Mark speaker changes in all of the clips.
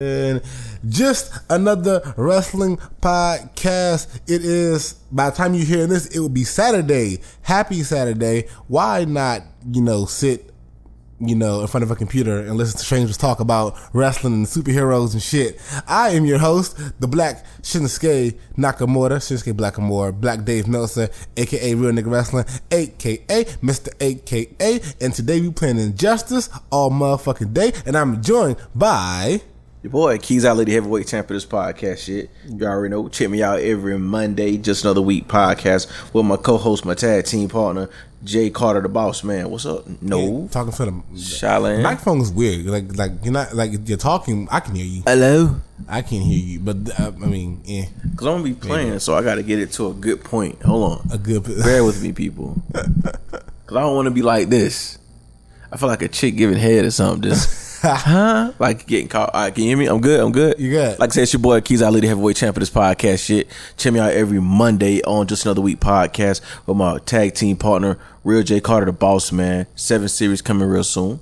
Speaker 1: And just another wrestling podcast. It is by the time you hear this, it will be Saturday. Happy Saturday. Why not, you know, sit, you know, in front of a computer and listen to strangers talk about wrestling and superheroes and shit. I am your host, the Black Shinsuke Nakamura, Shinsuke Blackamore, Black Dave Meltzer, aka Real Nigga Wrestling, aka Mr. AKA. And today we playing Injustice all motherfucking day. And I'm joined by
Speaker 2: your boy, Keys Out Lady Heavyweight Champ of this podcast shit. You already know. Check me out every Monday, just another week podcast with my co-host, my tag team partner, Jay Carter, the boss man. What's up? No,
Speaker 1: Yeah, talking for them.
Speaker 2: Shaolin.
Speaker 1: Microphone is weird. Like like you're not like you're talking. I can hear you.
Speaker 2: Hello.
Speaker 1: I can't hear you. But uh, I mean, yeah,
Speaker 2: Cause I'm gonna be playing, so I got to get it to a good point. Hold on,
Speaker 1: a good.
Speaker 2: bear with me, people. Cause I don't want to be like this. I feel like a chick giving head or something. Just huh? Like getting caught. All right, can you hear me? I'm good. I'm good.
Speaker 1: You good.
Speaker 2: Like I said, it's your boy Keys I Out Lady Heavyweight Champ of this podcast shit. Check me out every Monday on Just Another Week podcast with my tag team partner, Real J Carter, the boss man. Seven series coming real soon.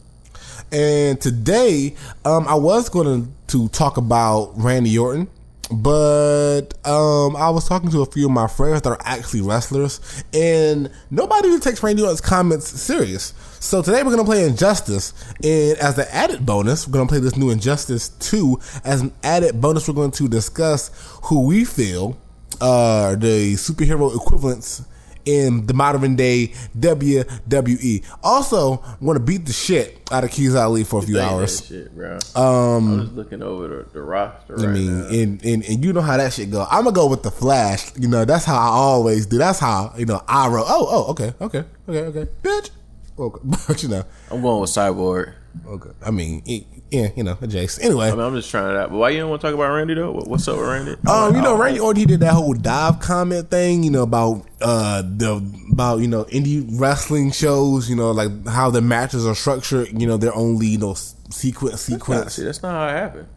Speaker 1: And today, um, I was going to talk about Randy Orton, but um, I was talking to a few of my friends that are actually wrestlers, and nobody really takes Randy Orton's comments serious. So today we're gonna play Injustice, and as an added bonus, we're gonna play this new Injustice Two. As an added bonus, we're going to discuss who we feel are the superhero equivalents in the modern day WWE. Also, I'm gonna beat the shit out of Keys Ali for a few hours.
Speaker 2: shit, bro. Um, I'm just looking over the, the roster.
Speaker 1: I
Speaker 2: right
Speaker 1: mean,
Speaker 2: now.
Speaker 1: and, and and you know how that shit go. I'm gonna go with the Flash. You know, that's how I always do. That's how you know I roll. Oh, oh, okay, okay, okay, okay, bitch. Okay, but you know,
Speaker 2: I'm going with Cyborg.
Speaker 1: okay. I mean, yeah, you know, Jace. Anyway,
Speaker 2: I mean, I'm just trying it out. But why you don't want to talk about Randy though? What's up with Randy?
Speaker 1: Um, you know,
Speaker 2: Oh,
Speaker 1: Randy Orton he did that whole dive comment thing, you know, about uh the about you know indie wrestling shows, you know, like how the matches are structured. You know, they're only you know s- sequence
Speaker 2: Nah,
Speaker 1: sequence.
Speaker 2: see, that's not how it happened.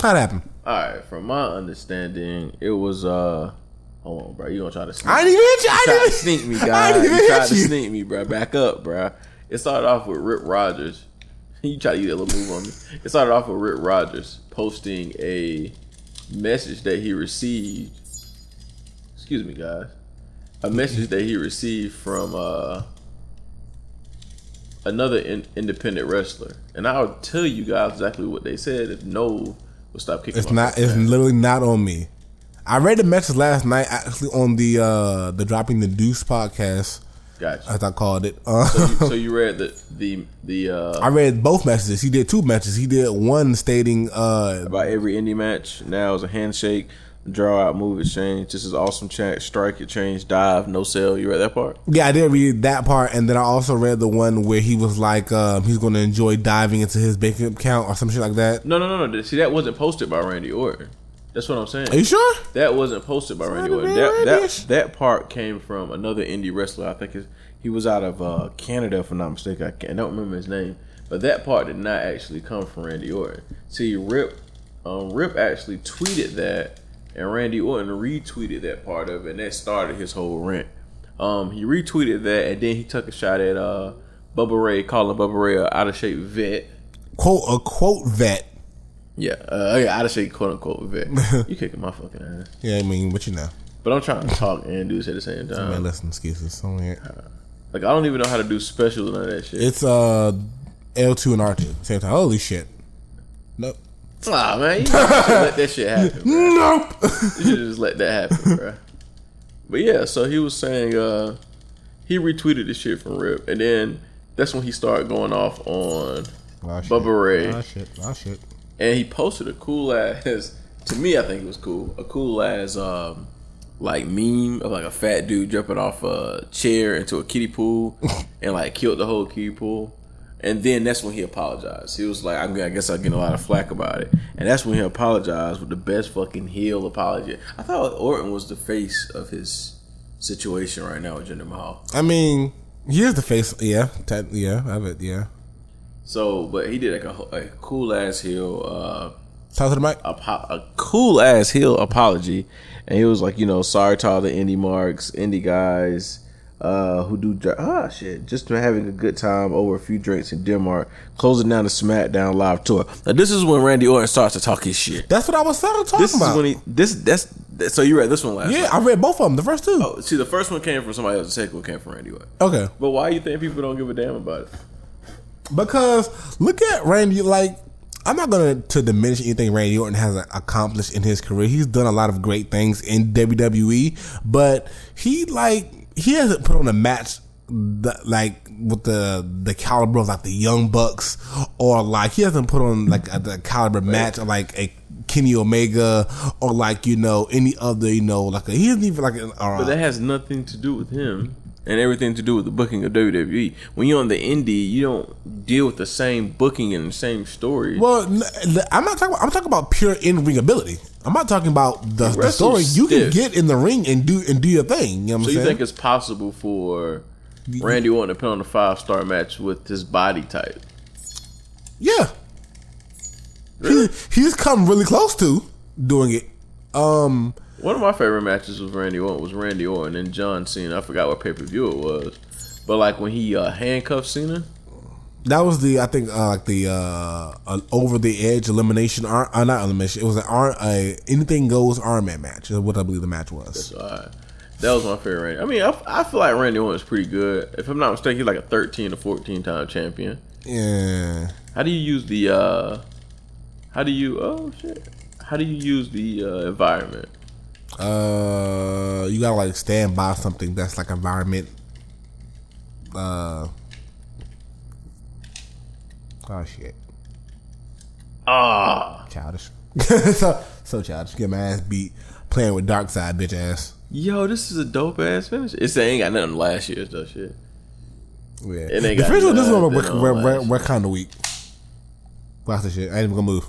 Speaker 1: How'd that happen?
Speaker 2: All right, from my understanding, it was uh. Hold on, bro. You gonna try to sneak?
Speaker 1: I didn't even hit you. I didn't even
Speaker 2: sneak me,
Speaker 1: I didn't
Speaker 2: You tried to
Speaker 1: you.
Speaker 2: sneak me, bro. Back up, bro. It started off with Rip Rogers. You try to use a little move on me. It started off with Rip Rogers posting a message that he received. Excuse me, guys. A message that he received from uh, another in- independent wrestler, and I'll tell you guys exactly what they said if no will stop kicking.
Speaker 1: It's not. It's literally not on me. I read the message last night, actually on the uh the dropping the Deuce podcast,
Speaker 2: Gotcha.
Speaker 1: as I called it. Uh,
Speaker 2: So you, so you read the the the uh,
Speaker 1: I read both messages. He did two messages. He did one stating uh
Speaker 2: about every indie match now is a handshake, draw out, move exchange. This is awesome chat, strike, it, change, dive, no sell. You read that part?
Speaker 1: Yeah, I did read that part, and then I also read the one where he was like, um, he's going to enjoy diving into his bank account or some shit like that.
Speaker 2: No, no, no, no. See, that wasn't posted by Randy Orton. That's what I'm saying.
Speaker 1: Are you sure?
Speaker 2: That wasn't posted by Randy Orton. That, that that part came from another indie wrestler. I think he was out of uh, Canada, if I'm not mistaken. I, can't, I don't remember his name, but that part did not actually come from Randy Orton. See, Rip, um, Rip actually tweeted that, and Randy Orton retweeted that part of it, and that started his whole rant. Um, he retweeted that, and then he took a shot at uh, Bubba Ray, calling Bubba Ray a out of shape vet.
Speaker 1: Quote a quote vet.
Speaker 2: Yeah, uh, out of shape, quote unquote vet. you kicking my fucking ass.
Speaker 1: Yeah, I mean, but you know,
Speaker 2: But I'm trying to talk and do this at the same time.
Speaker 1: man, listen, excuses. Yeah.
Speaker 2: Like I don't even know how to do specials and that shit.
Speaker 1: It's uh L two and R two same time. Holy shit. Nope.
Speaker 2: Ah man, you should let that shit happen. Bro.
Speaker 1: Nope.
Speaker 2: You should just let that happen, bro. But yeah, so he was saying uh he retweeted the shit from Rip, and then that's when he started going off on
Speaker 1: Oh.
Speaker 2: Bubba Ray,
Speaker 1: Oh shit. Oh shit.
Speaker 2: And he posted a cool ass. To me, I think it was cool. A cool ass um like meme of like a fat dude jumping off a chair into a kiddie pool and like killed the whole kiddie pool. And then that's when he apologized. He was like, I'm, I guess I'm getting a lot of flack about it. And that's when he apologized with the best fucking heel apology. I thought Orton was the face of his situation right now with Jinder Mahal.
Speaker 1: I mean, here's the face. Yeah, yeah, I bet. Yeah.
Speaker 2: So, but he did like a, a cool ass heel, uh,
Speaker 1: Talk to the mic.
Speaker 2: apo- a cool ass heel apology, and he was like, you know, sorry to all the indie marks, indie guys. uh, who do ah shit, just having a good time over a few drinks in Denmark, closing down the SmackDown live tour. Now this is when Randy Orton starts to talk his shit.
Speaker 1: That's what I was talking
Speaker 2: This
Speaker 1: about.
Speaker 2: is when he this that's so you read this one last.
Speaker 1: yeah,
Speaker 2: night.
Speaker 1: I read both of them. The first two.
Speaker 2: Oh, see, the first one came from somebody else. The second one came from Randy Orton.
Speaker 1: Okay.
Speaker 2: But why you think people don't give a damn about it?
Speaker 1: Because look at Randy. Like I'm not gonna to diminish anything Randy Orton has accomplished in his career. He's done a lot of great things in WWE, but he like he hasn't put on a match like with the the caliber of like the Young Bucks or like he hasn't put on like a, the caliber match of like a Kenny Omega or like you know any other you know like a, he isn't even like an, uh,
Speaker 2: But that has nothing to do with him and everything to do with the booking of WWE. When you're on the indie, you don't deal with the same booking and the same story.
Speaker 1: Well, I'm not talking. About, I'm talking about pure in ring ability. I'm not talking about the, the story. You can get in the ring and do and do your thing. You know what
Speaker 2: so
Speaker 1: I'm
Speaker 2: you
Speaker 1: saying?
Speaker 2: think it's possible for Randy Orton to put on a five star match with his body type?
Speaker 1: yeah, he, he's come really close to doing it. Um,
Speaker 2: One of my favorite matches with Randy Orton was Randy Orton and John Cena. I forgot what pay per view it was, but like when he uh, handcuffed Cena.
Speaker 1: that was the I think uh, like the uh, uh, over the edge elimination. Ar- uh, not elimination. It was an ar- a anything goes Iron Man match. Is what I believe the match was.
Speaker 2: Uh, that was my favorite Randy. I mean, I, I feel like Randy Orton is pretty good. If I'm not mistaken, he's like a 13 or 14 time champion.
Speaker 1: Yeah.
Speaker 2: How do you use the? uh How do you? Oh shit! How do you use the uh, environment?
Speaker 1: Uh, you gotta like stand by something that's like environment. Uh. Oh shit,
Speaker 2: Ah,
Speaker 1: childish. so so childish. Get my ass beat playing with Darkseid, bitch ass.
Speaker 2: yo, this is a dope ass finish. It's ain't got nothing last year's though. Shit.
Speaker 1: Yeah.
Speaker 2: It ain't
Speaker 1: the
Speaker 2: got
Speaker 1: first this one, we're,
Speaker 2: on
Speaker 1: we're, we're, we're kind of weak. Watch this shit. I ain't even gonna move.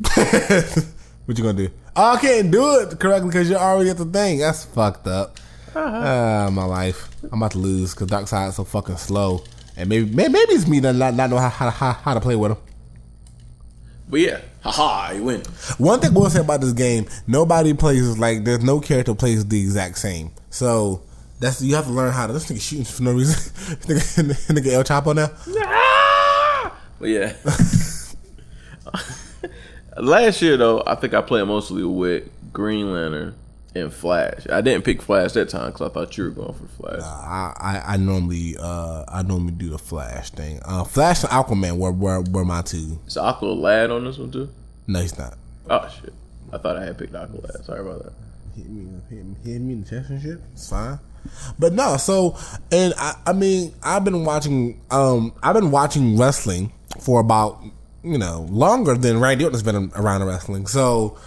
Speaker 1: what you gonna do? Oh, I can't do it correctly because you're already at the thing. That's fucked up. Ah, my life. I'm about to lose because Darkseid's so fucking slow. And maybe maybe, maybe it's me that not, not know how, how, how, how to play with him.
Speaker 2: But yeah, haha, you win.
Speaker 1: One thing we'll say about this game, nobody plays like there's no character plays the exact same. So that's you have to learn how to. This nigga shooting for no reason. nigga, nigga El Chapo now.
Speaker 2: But yeah. Last year though, I think I played mostly with Green Lantern and Flash. I didn't pick Flash that time because I thought you were going for Flash.
Speaker 1: I, I, I normally uh I normally do the Flash thing. Uh, Flash and Aquaman were, were were my two.
Speaker 2: Is Aqua Lad on this one too?
Speaker 1: No, he's not.
Speaker 2: Oh shit! I thought I had picked Aqua Lad. Sorry about that.
Speaker 1: hit me, hit me, hit me in the chest and shit. It's fine. But no, so and I, I mean, I've been watching, um, I've been watching wrestling for about you know longer than Randy Orton's been around wrestling. So,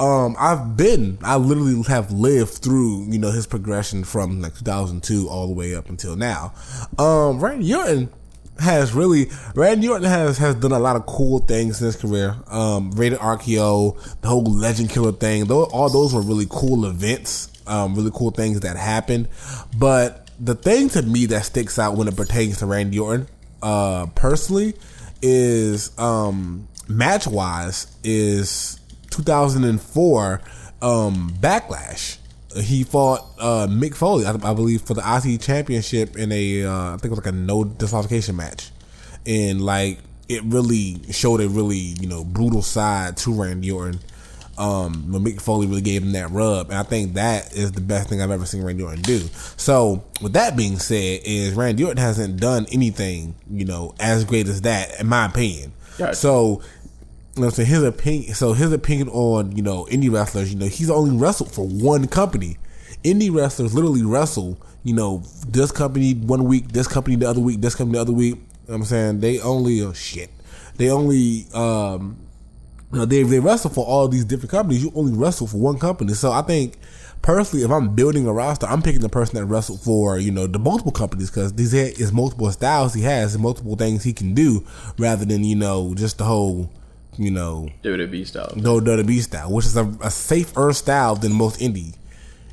Speaker 1: um, I've been, I literally have lived through you know his progression from like 2002 all the way up until now. Um, Randy Orton has really Randy Orton has has done a lot of cool things in his career. Um, Rated RKO, the whole Legend Killer thing, those, all those were really cool events, um, really cool things that happened. But the thing to me that sticks out when it pertains to Randy Orton, uh, personally, is um, match wise is 2004 um, Backlash he fought uh, Mick Foley, I, I believe, for the IC championship in a, uh, I think it was like a no disqualification match, and like it really showed a really you know brutal side to Randy Orton. Um, when Mick Foley really gave him that rub, and I think that is the best thing I've ever seen Randy Orton do. So, with that being said, is Randy Orton hasn't done anything you know as great as that, in my opinion.
Speaker 2: Gotcha.
Speaker 1: So, you know, so his opinion, so his opinion on you know indie wrestlers, you know, he's only wrestled for one company. Indie wrestlers literally wrestle, you know, this company one week, this company the other week, this company the other week. You know what I'm saying they only oh shit, they only um, you know, they they wrestle for all these different companies. You only wrestle for one company. So I think personally, if I'm building a roster, I'm picking the person that wrestled for you know the multiple companies because these is multiple styles he has and multiple things he can do, rather than you know just the whole you know
Speaker 2: WWE style.
Speaker 1: no WWE style, which is a, a safer style than most indie.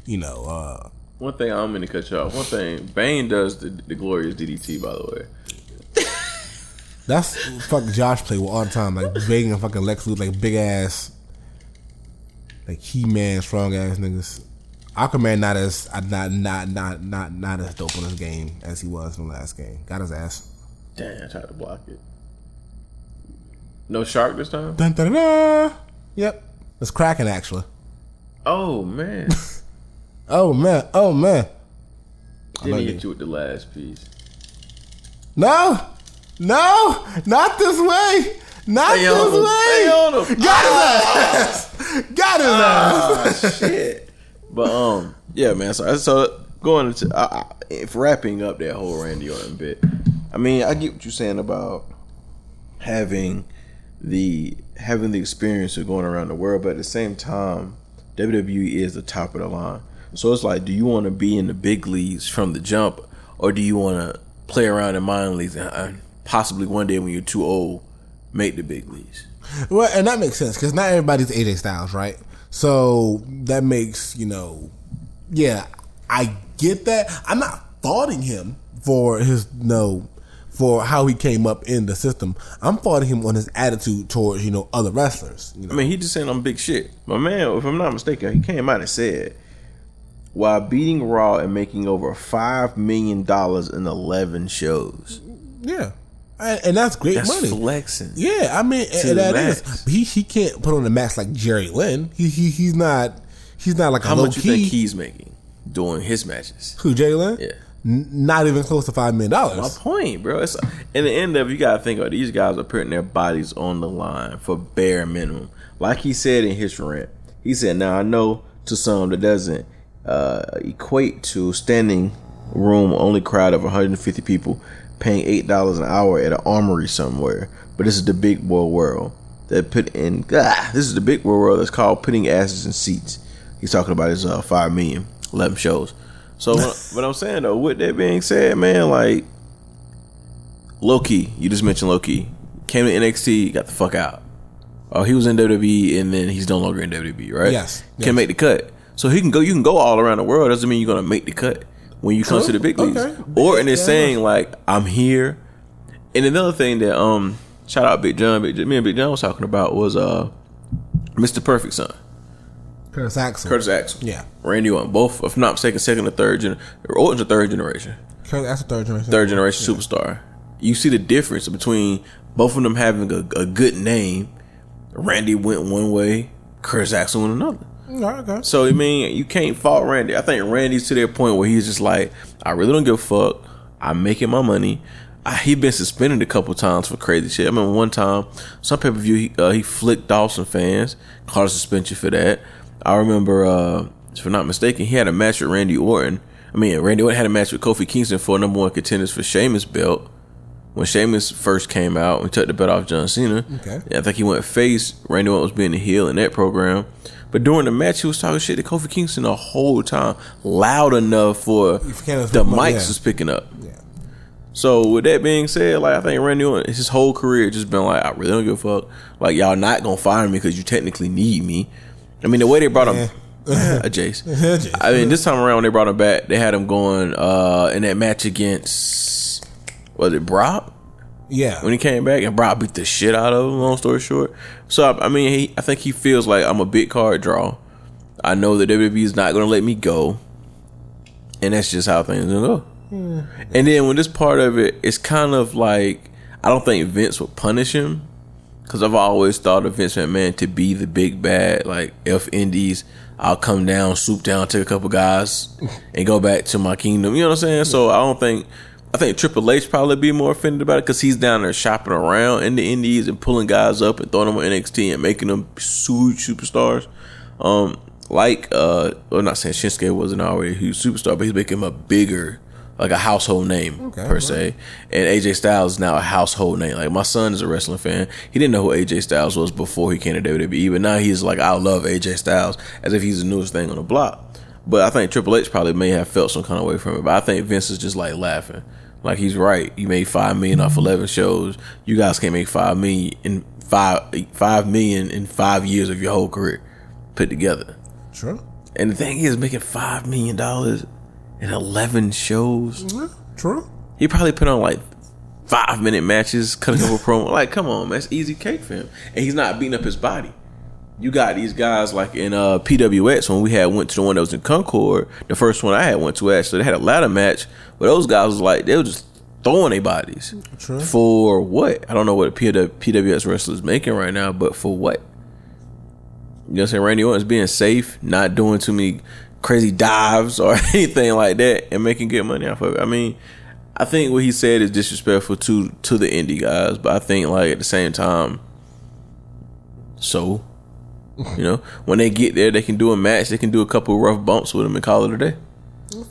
Speaker 1: You know, uh,
Speaker 2: One thing I'm going to cut you off. One thing Bane does the, the glorious DDT by the way.
Speaker 1: That's fuck Josh play with all the time, like begging fucking Lex Luthor, like big ass, like He Man, strong ass niggas. Aquaman not as not not not not not as dope in this game as he was in the last game. Got his ass.
Speaker 2: Damn, I tried to block it. No shark this time.
Speaker 1: Dun, dun, dun. Yep, it's cracking actually.
Speaker 2: Oh man,
Speaker 1: Oh man, oh man.
Speaker 2: didn't hit
Speaker 1: you
Speaker 2: with the last piece.
Speaker 1: No, no, not this way. Not
Speaker 2: Stay
Speaker 1: this
Speaker 2: him.
Speaker 1: way. Got his ass. Got his ass.
Speaker 2: Ah, shit. But um, yeah, man. So so going into I, I, if wrapping up that whole Randy Orton bit, I mean, I get what you're saying about having the having the experience of going around the world, but at the same time, WWE is the top of the line. So it's like, do you want to be in the big leagues from the jump, or do you want to play around in minor leagues and, and possibly one day when you're too old, make the big leagues?
Speaker 1: Well, and that makes sense because not everybody's AJ Styles, right? So that makes you know, yeah, I get that. I'm not faulting him for his no, for how he came up in the system. I'm faulting him on his attitude towards you know other wrestlers. You know,
Speaker 2: I mean, he just saying I'm big shit. My man, if I'm not mistaken, he came out and said, while beating Raw and making over five million dollars in eleven shows,
Speaker 1: yeah, and, that's great
Speaker 2: that's
Speaker 1: money.
Speaker 2: flexing.
Speaker 1: Yeah, I mean
Speaker 2: To
Speaker 1: and
Speaker 2: the
Speaker 1: that is
Speaker 2: max.
Speaker 1: he he can't put on a match like Jerry Lynn. He, he he's not he's not like a
Speaker 2: How much you think he's making doing his matches?
Speaker 1: Who Jerry Lynn?
Speaker 2: Yeah.
Speaker 1: N- not even close to five million dollars.
Speaker 2: My point, bro. It's in the end of you gotta think about these guys are putting their bodies on the line for bare minimum. Like he said in his rant, he said, "Now I know to some that doesn't uh, equate to standing room only crowd of 150 people paying eight dollars an hour at an armory somewhere, but this is the big boy world that put in. Ah, this is the big boy world that's called putting asses in seats. He's talking about his uh, five million, 11 shows. So what, I'm saying though, with that being said, man, like Low Ki, you just mentioned Low Ki, came to NXT, got the fuck out. Oh, he was in WWE and then he's no longer in WWE, right?
Speaker 1: Yes,
Speaker 2: Can
Speaker 1: yes.
Speaker 2: make the cut. So he can go. You can go all around the world. Doesn't mean you're gonna make the cut when you come to the big leagues.
Speaker 1: Okay.
Speaker 2: Or and it's
Speaker 1: Yeah.
Speaker 2: saying like I'm here. And another thing that um shout out Big John, Big, me and Big John was talking about was uh Mr. Perfect Son,
Speaker 1: Curtis Axel.
Speaker 2: Curtis Axel,
Speaker 1: Yeah.
Speaker 2: Randy Orton, both if not mistaken, second or third gen. Orton's a third generation
Speaker 1: Curtis Axel third generation.
Speaker 2: third generation superstar. You see the difference between both of them having a, a good name. Randy went one way, Curtis Axel went another.
Speaker 1: Okay.
Speaker 2: So I mean, you can't fault Randy. I think Randy's to that point where he's just like, I really don't give a fuck. I'm making my money. I, he been suspended a couple times for crazy shit. I remember one time, some pay per view, he, uh, he flicked off some fans, caught a suspension for that. I remember, uh, if I'm not mistaken, he had a match with Randy Orton. I mean, Randy Orton had a match with Kofi Kingston for number one contenders for Sheamus belt. When Sheamus first came out, we took the belt off John Cena.
Speaker 1: Okay.
Speaker 2: Yeah, I think he went face. Randy Orton was being the heel in that program. But during the match, he was talking shit to Kofi Kingston the whole time, loud enough for the mics
Speaker 1: yeah.
Speaker 2: was picking up.
Speaker 1: Yeah.
Speaker 2: So with that being said, like I think Randy Orton, his whole career just been like, I really don't give a fuck. Like y'all not gonna fire me because you technically need me. I mean, the way they brought him, a Jace.
Speaker 1: Jace.
Speaker 2: I mean, this time around when they brought him back, they had him going uh in that match against was it Brock?
Speaker 1: Yeah.
Speaker 2: when he came back and Brock beat the shit out of him. Long story short, so I, I mean, he, I think he feels like I'm a big card draw. I know that WWE is not going to let me go, and that's just how things gonna go. And then when this part of it, it's kind of like I don't think Vince would punish him because I've always thought of Vince McMahon to be the big bad. Like F Indies, I'll come down, swoop down, take a couple guys, and go back to my kingdom. You know what I'm saying? So I don't think. I think Triple H probably be more offended about it because he's down there shopping around in the Indies and pulling guys up and throwing them on NXT and making them huge superstars. Um, like uh, well, not saying Shinsuke wasn't already a huge superstar, but he's making him a bigger, like a household name
Speaker 1: Okay,
Speaker 2: per
Speaker 1: right.
Speaker 2: se. And AJ Styles is now a household name. Like my son is a wrestling fan. He didn't know who AJ Styles was before he came to WWE, but now he's like, I love AJ Styles as if he's the newest thing on the block. But I think Triple H probably may have felt some kind of way from it. But I think Vince is just like laughing. Like he's right. You made five million off eleven shows. You guys can't make five million in five five million in five years of your whole career put together.
Speaker 1: True.
Speaker 2: And the thing is, making five million dollars in eleven shows.
Speaker 1: True.
Speaker 2: He probably put on like five minute matches, cut a couple promo. Like, come on, man, that's easy cake for him. And he's not beating up his body. You got these guys like in uh, PWX when we had went to the one that was in Concord. The first one I had went to actually, they had a ladder match, but those guys was like they were just throwing their bodies
Speaker 1: True.
Speaker 2: for what? I don't know what a PW, PWX wrestler is making right now, but for what? You know what I'm saying? Randy Orton's being safe, not doing too many crazy dives or anything like that, and making good money off of it. I mean, I think what he said is disrespectful to to the indie guys, but I think like at the same time, so you know, when they get there, they can do a match. They can do a couple of rough bumps with them and call it a day.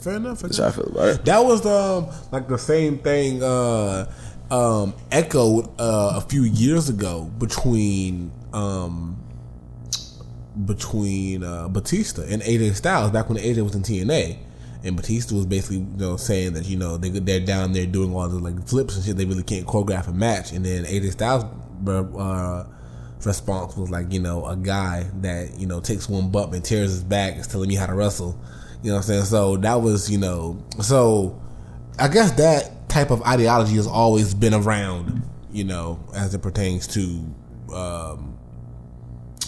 Speaker 1: Fair enough. Fair
Speaker 2: That's how I feel about it.
Speaker 1: That was um like the same thing uh um echoed uh, a few years ago between um between uh, Batista and AJ Styles back when AJ was in TNA. And Batista was basically, you know, saying that you know they they're down there doing all the like flips and shit. They really can't choreograph a match. And then AJ Styles' uh, response was like, you know, a guy that you know takes one bump and tears his back is telling me how to wrestle. You know what I'm saying? So that was, you know, so I guess that type of ideology has always been around, you know, as it pertains to, um,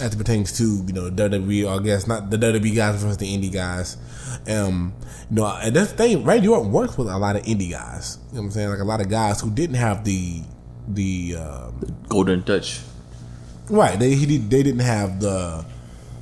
Speaker 1: as it pertains to, you know, WWE, or I guess not the WWE guys versus the indie guys. Um, you know, and that's the thing, Randy Orton works with a lot of indie guys. You know what I'm saying? Like a lot of guys who didn't have the, the, um,
Speaker 2: Golden touch.
Speaker 1: Right. They he they didn't have the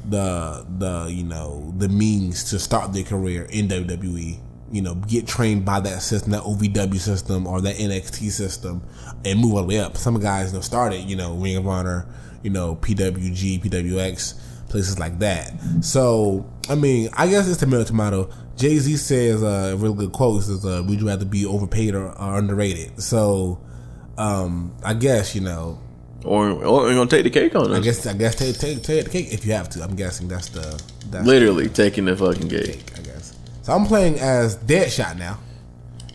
Speaker 1: the the you know the means to start their career in WWE. You know, get trained by that system, that OVW system or that NXT system, and move all the way up. Some guys started, you know, Ring of Honor, you know, PWG, PWX, places like that. So, I mean, I guess it's tomato tomato. Jay Z says uh, a real good quote says, uh, "Would you rather be overpaid or, or underrated?" So, um, I guess you know
Speaker 2: Or, or we're gonna take the cake on us.
Speaker 1: I guess I guess take take take the cake if you have to. I'm guessing that's the that's
Speaker 2: Literally taking the fucking cake.
Speaker 1: cake. I guess. So I'm playing as Deadshot now,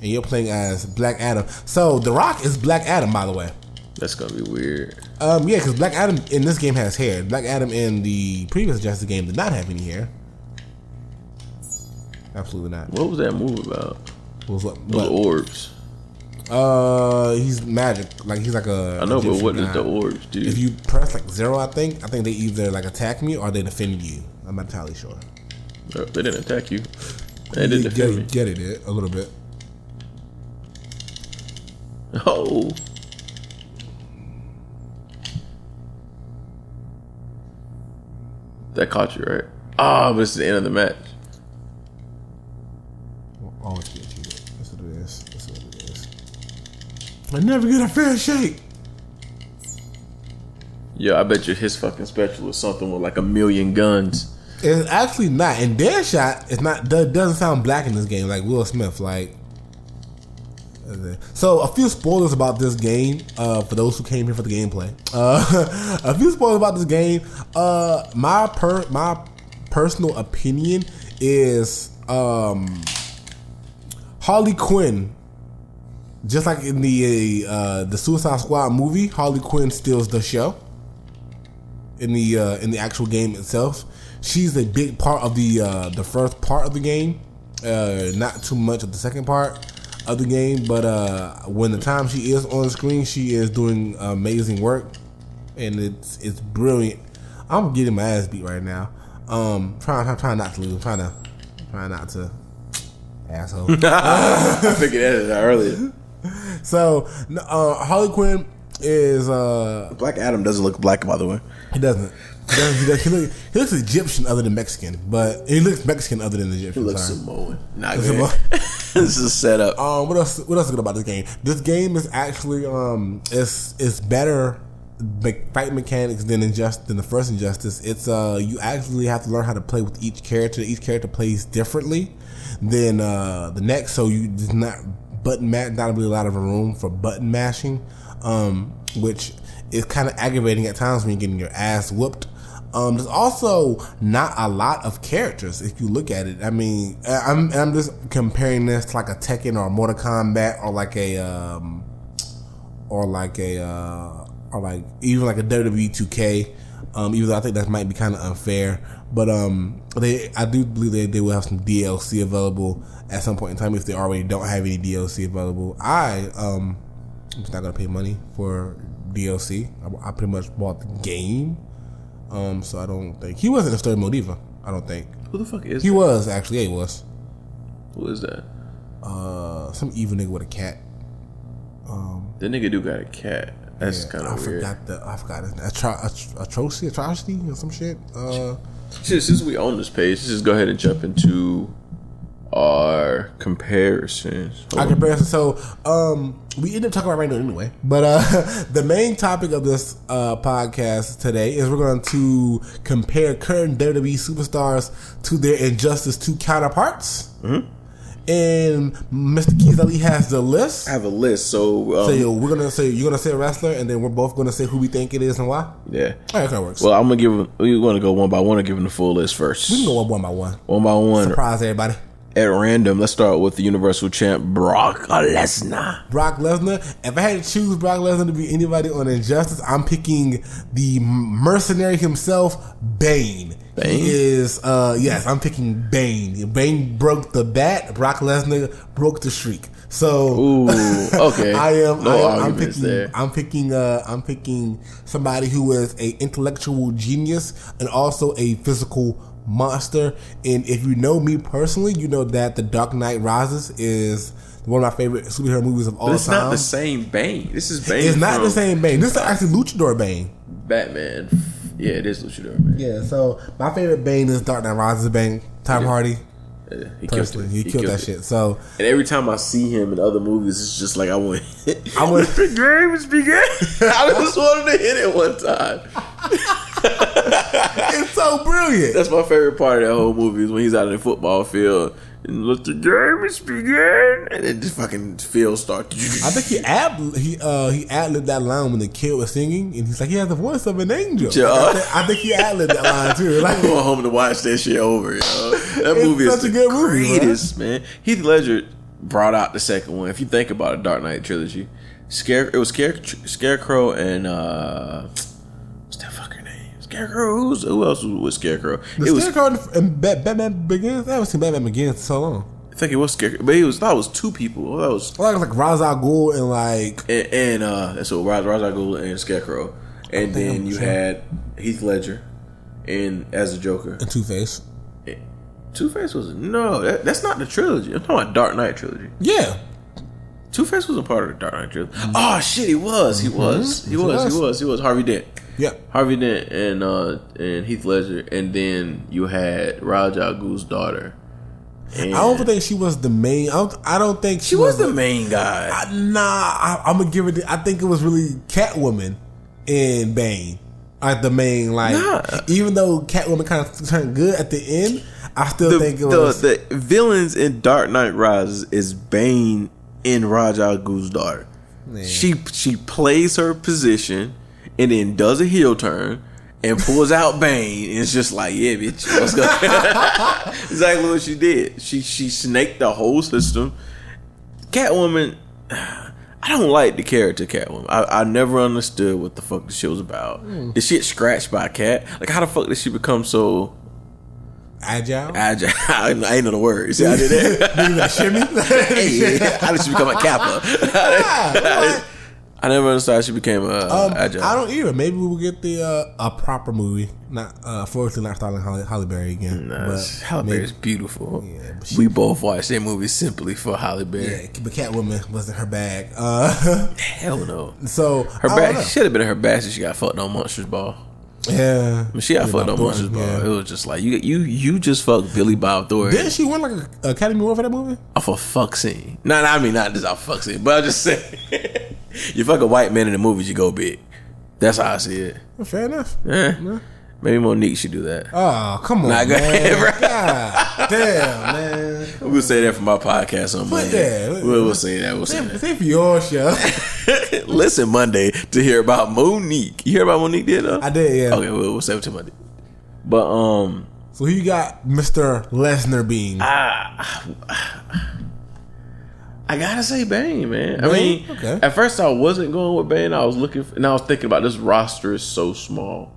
Speaker 1: and you're playing as Black Adam. So The Rock is Black Adam, by the way.
Speaker 2: That's gonna be weird.
Speaker 1: Um, yeah, because Black Adam in this game has hair. Black Adam in the previous Justice game did not have any hair. Absolutely not.
Speaker 2: What was that movie about?
Speaker 1: What was what?
Speaker 2: Those
Speaker 1: what?
Speaker 2: orbs.
Speaker 1: Uh, he's magic. Like he's like a.
Speaker 2: I know, but what
Speaker 1: guy.
Speaker 2: the orbs do?
Speaker 1: If you press like zero, I think I think they either like attack me or they defend you. I'm not entirely sure.
Speaker 2: Uh, they didn't attack you. They did
Speaker 1: get,
Speaker 2: defend me.
Speaker 1: get it, it a little bit.
Speaker 2: Oh. That caught you, right? Ah, but it's the end of the match.
Speaker 1: Always I never get a fair shake.
Speaker 2: Yeah, I bet you his fucking special is something with like a million guns.
Speaker 1: It's actually not. And Deadshot is not. do- Doesn't sound black in this game like Will Smith. Like. So a few spoilers about this game uh, for those who came here for the gameplay. Uh, a few spoilers about this game. Uh, my per my personal opinion is um, Harley Quinn. Just like in the uh, the Suicide Squad movie, Harley Quinn steals the show. In the uh, in the actual game itself, she's a big part of the uh, the first part of the game. Uh, not too much of the second part of the game, but uh, when the time she is on screen, she is doing amazing work, and it's it's brilliant. I'm getting my ass beat right now. Um, trying I'm trying not to lose. I'm trying to trying not to asshole.
Speaker 2: I figured that out earlier.
Speaker 1: so uh, Harley Quinn is uh
Speaker 2: Black Adam doesn't look black, by the way.
Speaker 1: he doesn't. He, doesn't, he, does, he, look, he looks Egyptian other than Mexican, but he looks Mexican other than Egyptian.
Speaker 2: He looks
Speaker 1: sorry.
Speaker 2: Samoan. Not good. this is a setup.
Speaker 1: Um, what else? What else is good about this game? This game is actually um, it's it's better fight mechanics than injust than the first Injustice. It's uh, you actually have to learn how to play with each character. Each character plays differently than uh the next, so you there's not button mash. Not really a lot of room for button mashing, um, which is kind of aggravating at times when you're getting your ass whooped. Um, there's also not a lot of characters if you look at it. I mean, I'm I'm just comparing this to like a Tekken or a Mortal Kombat or like a um, or like a uh, or like even like a WWE 2K. Um, even though I think that might be kind of unfair, but um, they I do believe they, they will have some DLC available at some point in time if they already don't have any DLC available. I um, I'm just not gonna pay money for DLC. I, I pretty much bought the game Um, so I don't think he wasn't a story mode either. I don't think
Speaker 2: Who the fuck is
Speaker 1: he
Speaker 2: that?
Speaker 1: was actually. Yeah, he was.
Speaker 2: Who is that?
Speaker 1: Uh, some evil nigga with a cat.
Speaker 2: The nigga do got a cat. That's
Speaker 1: Yeah,
Speaker 2: kind
Speaker 1: I
Speaker 2: of weird.
Speaker 1: I forgot the. I forgot. Atro- atro- atrocity, atrocity, or some shit. Uh,
Speaker 2: Since, since we own this page, let's just go ahead and jump into our comparisons.
Speaker 1: I comparison. So, um, we ended up talking about right now anyway. But uh, the main topic of this uh, podcast today is we're going to compare current WWE superstars to their Injustice Two counterparts. Mm-hmm. And Mr. Keys Ali has the list.
Speaker 2: I have a list, so, um,
Speaker 1: So yo, we're gonna say you're gonna say a wrestler, and then we're both gonna say who we think it is and why.
Speaker 2: yeah.
Speaker 1: All right, that works.
Speaker 2: Well, I'm gonna give. him- We want to go one by one. and give him the full list first.
Speaker 1: we can go one by one.
Speaker 2: One by one
Speaker 1: Surprise everybody.
Speaker 2: At random. Let's start with the Universal Champ Brock Lesnar.
Speaker 1: Brock Lesnar. If I had to choose Brock Lesnar to be anybody on Injustice, I'm picking the mercenary himself, Bane.
Speaker 2: Bane?
Speaker 1: He is, uh, yes, I'm picking Bane. Bane broke the bat. Brock Lesnar broke the streak. So,
Speaker 2: Ooh, okay.
Speaker 1: I am.
Speaker 2: No
Speaker 1: I am I'm picking.
Speaker 2: there.
Speaker 1: I'm picking. Uh, I'm picking somebody who is a intellectual genius and also a physical monster. And if you know me personally, you know that The Dark Knight Rises is one of my favorite superhero movies of all
Speaker 2: But it's
Speaker 1: time.
Speaker 2: not the same Bane. This is Bane.
Speaker 1: It's not the same Bane. This is actually Luchador Bane.
Speaker 2: Batman. Yeah, it is Luchador. Man.
Speaker 1: Yeah. So my favorite Bane is Dark Knight Rises Bane. Tom Hardy.
Speaker 2: Yeah, he killed
Speaker 1: Personally,
Speaker 2: it.
Speaker 1: he, killed, that shit. So
Speaker 2: And every time I see him in other movies, it's just like I want.
Speaker 1: I want-
Speaker 2: the game is beginning. I just wanted to hit it one time.
Speaker 1: it's so brilliant.
Speaker 2: That's my favorite part of that whole movie is when he's out in the football field and let the game is begin, and then just fucking field start.
Speaker 1: I think he ad he uh he ad libbed that line when the kid was singing, and he's like he has the voice of an angel.
Speaker 2: Yeah.
Speaker 1: I, think, I think he ad libbed that line too. Like
Speaker 2: I'm going home to watch that shit over. Yo. That movie is
Speaker 1: such a
Speaker 2: the
Speaker 1: good movie, bro.
Speaker 2: greatest, man. Heath Ledger brought out the second one. If you think about a Dark Knight trilogy, Scare it was Scare, Scarecrow and uh, what's that fucker name? Scarecrow. Who's who else was with Scarecrow?
Speaker 1: the
Speaker 2: it was.
Speaker 1: Scarecrow and Bat- Batman Begins. I haven't seen Batman Begins in so long.
Speaker 2: I think it was Scarecrow, but it was. It was two people. That was
Speaker 1: like like Ra's al Ghul and like
Speaker 2: and, and uh, so Ra's Ra's al Ghul and Scarecrow, and then
Speaker 1: I'm
Speaker 2: you
Speaker 1: sure.
Speaker 2: had Heath Ledger, and as a Joker.
Speaker 1: and Two Face.
Speaker 2: Two Face was no, that, that's not the trilogy. I'm talking about Dark Knight trilogy.
Speaker 1: Yeah,
Speaker 2: Two Face wasn't part of the Dark Knight trilogy. Oh shit, he was. He was. He
Speaker 1: He
Speaker 2: was.
Speaker 1: was.
Speaker 2: He was. He was. Harvey Dent.
Speaker 1: Yeah.
Speaker 2: Harvey Dent and uh and Heath Ledger, and then you had Ra's al Ghul's daughter. And
Speaker 1: I don't think she was the main. I don't. I don't think she,
Speaker 2: she was the main guy.
Speaker 1: I- nah, I, I'm gonna give it. I think it was really Catwoman and Bane, like the main. Like
Speaker 2: Nah.
Speaker 1: even though Catwoman kind of turned good at the end, I still
Speaker 2: the,
Speaker 1: think it
Speaker 2: the,
Speaker 1: was.
Speaker 2: the villains in Dark Knight Rises is Bane and Ra's al Ghul's daughter. She she plays her position and then does a heel turn and pulls out Bane. And it's just like, yeah, bitch, what's good? exactly what she did. She she snaked the whole system. Catwoman. I don't like the character Catwoman. I, I never understood what the fuck the shit was about. The shit scratched by a cat. Like how the fuck did she become so
Speaker 1: Agile.
Speaker 2: agile? I ain't know the word. See, I did that.
Speaker 1: Like shimmy.
Speaker 2: hey, how did she become a kappa? I never understood how she became a
Speaker 1: Um,
Speaker 2: agile.
Speaker 1: I don't either. Maybe we'll get the uh, a proper movie. Not uh, fortunately not starring Halle, Halle Berry again.
Speaker 2: Nah,
Speaker 1: but maybe-
Speaker 2: Berry's beautiful.
Speaker 1: Yeah, she-
Speaker 2: we both watched that movie simply for Halle Berry.
Speaker 1: Yeah, but Catwoman wasn't her bag. Uh,
Speaker 2: Hell no.
Speaker 1: so
Speaker 2: Her
Speaker 1: I
Speaker 2: back should have been her since she got fucked on Monsters Ball.
Speaker 1: Yeah,
Speaker 2: When she got fucked on Monsters Ball,
Speaker 1: yeah.
Speaker 2: it was just like you you you just fucked Billy Bob Thornton
Speaker 1: Didn't she win like a Academy Award for that movie?
Speaker 2: off a fuck scene. No, no, I mean not just off fuck scene, but I'm just saying, you fuck a white man in the movies, you go big. That's how I see it.
Speaker 1: Fair enough.
Speaker 2: Eh, maybe Mo'Nique should do that.
Speaker 1: Oh, come on,
Speaker 2: Nah, go
Speaker 1: man.
Speaker 2: ahead.
Speaker 1: God damn, man.
Speaker 2: We'll say that for my podcast on Monday.
Speaker 1: yeah.
Speaker 2: We'll, we'll say that. We'll say
Speaker 1: Say, say for your show.
Speaker 2: Listen Monday to hear about Mo'Nique. You hear about Mo'Nique? Did though?
Speaker 1: I did, yeah.
Speaker 2: Okay, we'll, we'll save it to Monday. But um,
Speaker 1: So who you got, Mister Lesnar being?
Speaker 2: I gotta say Bane, man. I mean,
Speaker 1: Okay.
Speaker 2: at first I wasn't going with Bane. I was looking, for, and I was thinking about this roster is so small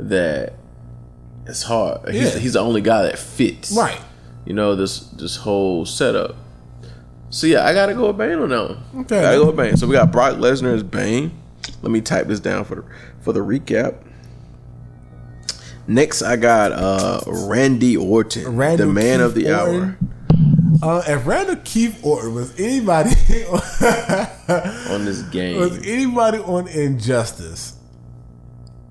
Speaker 2: that it's hard. He's,
Speaker 1: Yeah.
Speaker 2: he's the only guy that fits,
Speaker 1: right.
Speaker 2: You know this this whole setup. So yeah, I gotta go with Bane on that one.
Speaker 1: Okay.
Speaker 2: gotta go with Bane. So we got Brock Lesnar as Bane. Let me type this down for the for the recap. Next, I got uh, Randy Orton,
Speaker 1: Randall
Speaker 2: the man
Speaker 1: Keith
Speaker 2: of the hour.
Speaker 1: Uh, if Randall Keith Orton was anybody
Speaker 2: on this game.
Speaker 1: was anybody on Injustice,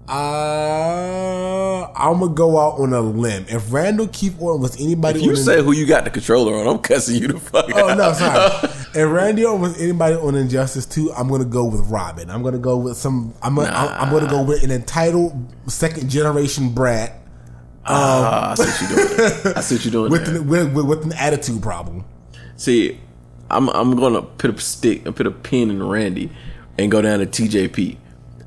Speaker 1: uh, I'm gonna go out on a limb. If Randall Keith Orton was anybody,
Speaker 2: If you say who you got the controller on, I'm cussing you the fuck
Speaker 1: Oh
Speaker 2: out.
Speaker 1: no, sorry. if Randy Orton was anybody on Injustice 2, I'm gonna go with Robin. I'm gonna go with some. I'm gonna, I'm, I'm gonna go with an entitled second generation brat
Speaker 2: Ah, I see what you're doing. I see what you're doing.
Speaker 1: with an, with, with, with an attitude problem.
Speaker 2: See, I'm I'm gonna put a stick and put a pin in Randy and go down to TJP.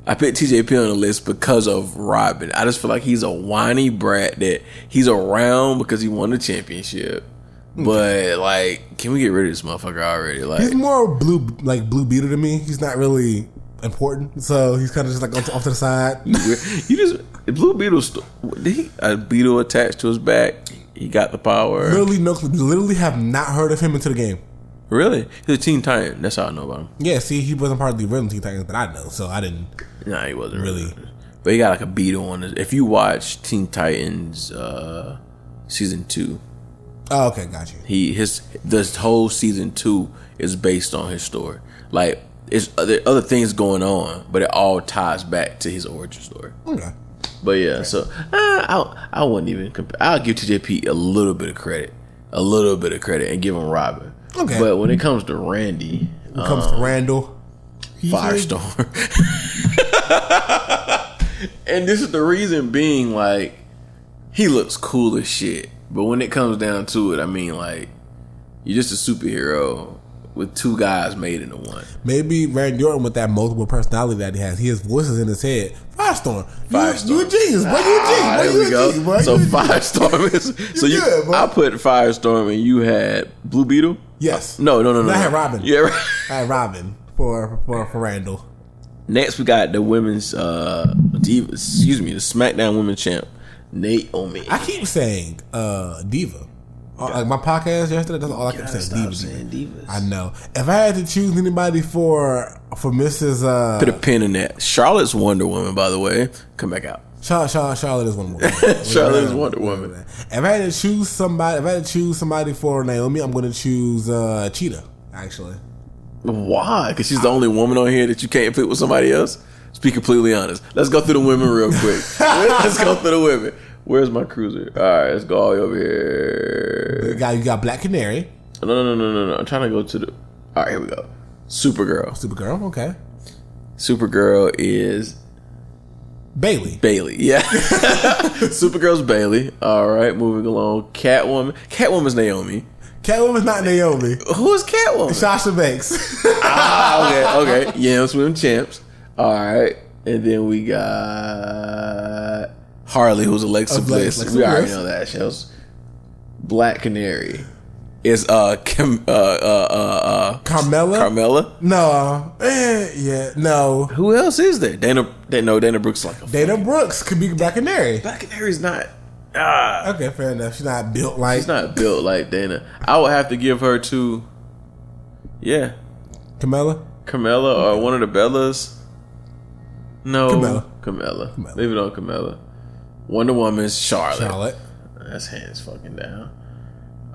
Speaker 2: I put TJP on the list because of Robin. I just feel like he's a whiny brat that he's around because he won the championship. But like, can we get rid of this motherfucker already? Like,
Speaker 1: He's more blue like blue beetle to me. He's not really important, so he's kind of just like off, off to the side.
Speaker 2: you just Blue Beetle. Did he a beetle attached to his back? He got the power.
Speaker 1: literally, no, literally have not heard of him until the game.
Speaker 2: Really? He's a Teen Titan. That's how I know about him.
Speaker 1: Yeah, see, he wasn't part of the original Teen Titans that I know, so I didn't.
Speaker 2: Nah, he wasn't
Speaker 1: Really?
Speaker 2: really. But he got like a beetle on his. If you watch Teen Titans uh season two,
Speaker 1: Oh, okay, got you.
Speaker 2: he his this whole season two is based on his story. Like it's other other things going on, but it all ties back to his origin story.
Speaker 1: Okay.
Speaker 2: But yeah, so uh, I I wouldn't even compare. I'll give TJP a little bit of credit, a little bit of credit, and give him Robin.
Speaker 1: Okay.
Speaker 2: But when it comes to Randy,
Speaker 1: When it comes to Randall,
Speaker 2: Firestorm. and this is the reason being like he looks cool as shit. But when it comes down to it, I mean like you're just a superhero with two guys made into one.
Speaker 1: Maybe Randy Orton with that multiple personality that he has. He has voices in his head. Firestorm. You,
Speaker 2: Firestorm.
Speaker 1: you a genius, boy. You a genius.
Speaker 2: Ah, there
Speaker 1: You
Speaker 2: we go.
Speaker 1: genius, boy.
Speaker 2: So
Speaker 1: You.
Speaker 2: Firestorm is so
Speaker 1: You
Speaker 2: you.
Speaker 1: good.
Speaker 2: I put Firestorm and you had Blue Beetle.
Speaker 1: Yes.
Speaker 2: No, no, no, no.
Speaker 1: I had Robin.
Speaker 2: Yeah. right.
Speaker 1: I had Robin for for for Randall.
Speaker 2: Next, we got the women's uh, diva, excuse me, the SmackDown Women's Champ, Naomi.
Speaker 1: I keep saying uh diva. Uh, Like my podcast yesterday, that's all I kept
Speaker 2: Gotta
Speaker 1: saying.
Speaker 2: stop
Speaker 1: Diva, diva.
Speaker 2: saying divas.
Speaker 1: I know. If I had to choose anybody for for Mrs. Uh,
Speaker 2: Put a pin in that. Charlotte's Wonder Woman, by the way. Come back out.
Speaker 1: Charlotte, Charlotte, Charlotte is Wonder Woman.
Speaker 2: Charlotte is Wonder Woman.
Speaker 1: If I had to choose somebody, if I had to choose somebody for Naomi, I'm going to choose uh, Cheetah. Actually,
Speaker 2: Why? Because she's the only woman on here that you can't put with somebody else? Let's be completely honest. Let's go through the women real quick. let's go through the women. Where's my cruiser? All right, let's go all the way over
Speaker 1: you
Speaker 2: here.
Speaker 1: got you got Black Canary,
Speaker 2: No, no, no, no, no, no. I'm trying to go to the. All right, here we go. Supergirl.
Speaker 1: Supergirl. Okay,
Speaker 2: Supergirl is
Speaker 1: Bayley.
Speaker 2: Bayley. Yeah. Supergirl's Bayley. All right, moving along. Catwoman. Catwoman's Naomi.
Speaker 1: Catwoman's not Naomi.
Speaker 2: Who is Catwoman?
Speaker 1: Sasha Banks.
Speaker 2: ah, okay, okay. Yeah, swim champs. All right, and then we got Harley, who's Alexa
Speaker 1: Alexa-
Speaker 2: Bliss.
Speaker 1: Alexa
Speaker 2: we already
Speaker 1: Bliss.
Speaker 2: know that. Shows Black Canary is uh Kim, uh uh uh uh
Speaker 1: Carmella.
Speaker 2: Carmella.
Speaker 1: no, eh, yeah, no.
Speaker 2: Who else is there? Dana. They, no, Dana Brooks like a
Speaker 1: Dana Brooks could be Black Canary.
Speaker 2: Black Canary's not. Ah,
Speaker 1: Okay, fair enough. She's not built like
Speaker 2: she's not built like Dana. I would have to give her to, yeah,
Speaker 1: Camilla.
Speaker 2: Carmella or one of the Bellas. No,
Speaker 1: Carmella.
Speaker 2: Carmella.
Speaker 1: Carmella.
Speaker 2: Leave it on Carmella. Wonder Woman's Charlotte.
Speaker 1: Charlotte.
Speaker 2: That's hands fucking down.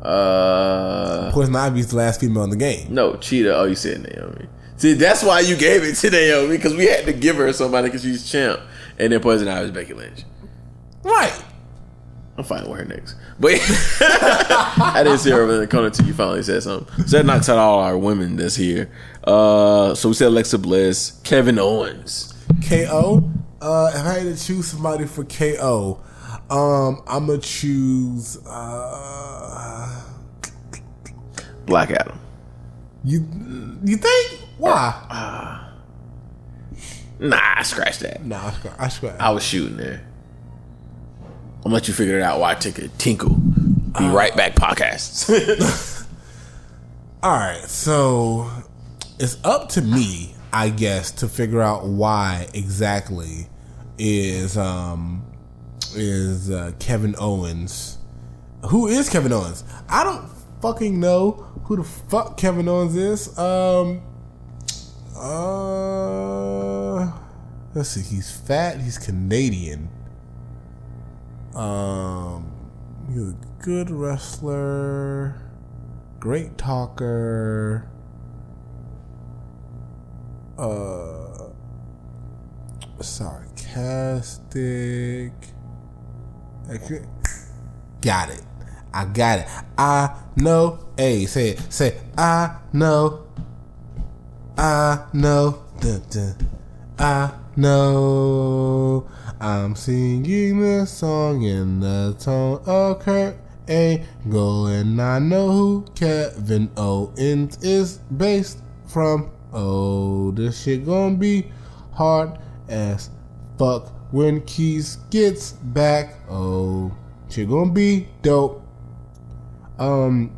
Speaker 2: Uh,
Speaker 1: Poison Ivy's the last female in the game.
Speaker 2: no, Cheetah. Oh, you said Naomi. See, that's why you gave it to Naomi because we had to give her somebody because she's champ, and then Poison Ivy's Becky Lynch.
Speaker 1: Right.
Speaker 2: I'm fighting with her next. But I didn't see her over in the corner until you finally said something. So that knocks out all our women that's here. Uh, so we said Alexa Bliss, Kevin Owens.
Speaker 1: KO. Uh, if I had to choose somebody for KO, um, I'm gonna choose. Uh,
Speaker 2: Black Adam.
Speaker 1: you you think why?
Speaker 2: Nah, I scratch that.
Speaker 1: Nah, I swear. I.
Speaker 2: I was shooting there. I'm let you figure it out while I take a tinkle. Be right back, podcasts.
Speaker 1: All right, so it's up to me, I guess, to figure out why exactly is um is uh, Kevin Owens. Who is Kevin Owens? I don't fucking know who the fuck Kevin Owens is. Um uh let's see, he's fat, he's Canadian. Um, you're a good wrestler, great talker. Uh, sarcastic. Okay. Got it. I got it. I know. Hey, say it. Say, I know. I know. Dun, dun. I know. I'm singing this song in the tone of Kurt Angle, and I know who Kevin Owens is based from. Oh, this shit gonna be hard as fuck when Keys gets back. Oh, shit gonna be dope. Um,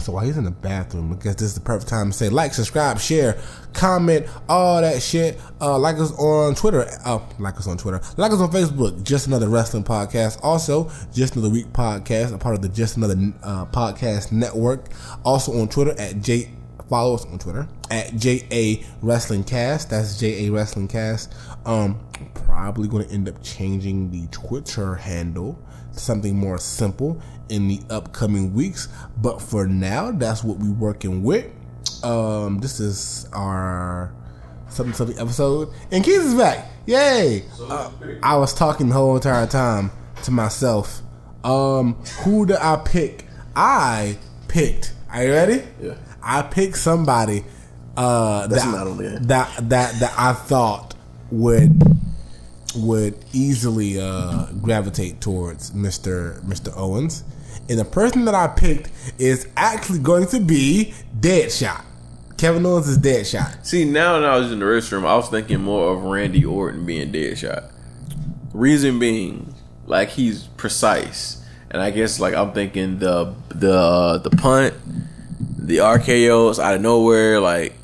Speaker 1: so while he's in the bathroom, because this is the perfect time to say like, subscribe, share, comment, all that shit. Uh, like us on Twitter. Uh, like us on Twitter. Like us on Facebook. Just another wrestling podcast. Also, just another week podcast. A part of the Just Another uh, podcast network. Also on Twitter at J. Follow us on Twitter at JA Wrestling Cast. That's JA Wrestling Cast. Um, probably going to end up changing the Twitter handle to something more simple in the upcoming weeks. But for now, that's what we're working with. Um, this is our something something episode, and Keith is back. Yay! Uh, I was talking the whole entire time to myself. Um, who did I pick? I picked. Are you ready?
Speaker 2: Yeah.
Speaker 1: I picked somebody uh, that,
Speaker 2: not on
Speaker 1: that that that I thought would would easily uh, gravitate towards Mr. Mr. Owens. And the person that I picked is actually going to be Deadshot. Kevin Owens is Deadshot.
Speaker 2: See, now when I was in the restroom, I was thinking more of Randy Orton being Deadshot. Reason being, like he's precise, and I guess like I'm thinking the the uh, the punt, the RKO's out of nowhere. Like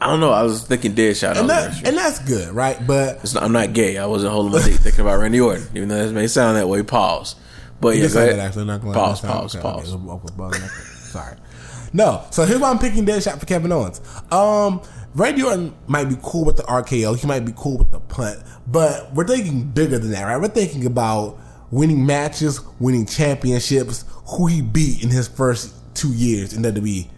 Speaker 2: I don't know. I was thinking Deadshot.
Speaker 1: And, that, and that's good, right? But
Speaker 2: It's not, I'm not gay. I wasn't holding my dick thinking about Randy Orton, even though this may sound that way. Pause. But yeah, go ahead.
Speaker 1: actually. Not
Speaker 2: pause, pause, pause.
Speaker 1: okay, Sorry. No. So here's why I'm picking Deadshot for Kevin Owens. Um, Randy Orton might be cool with the RKO. He might be cool with the punt. But we're thinking bigger than that, right? We're thinking about winning matches, winning championships, who he beat in his first two years in WWE.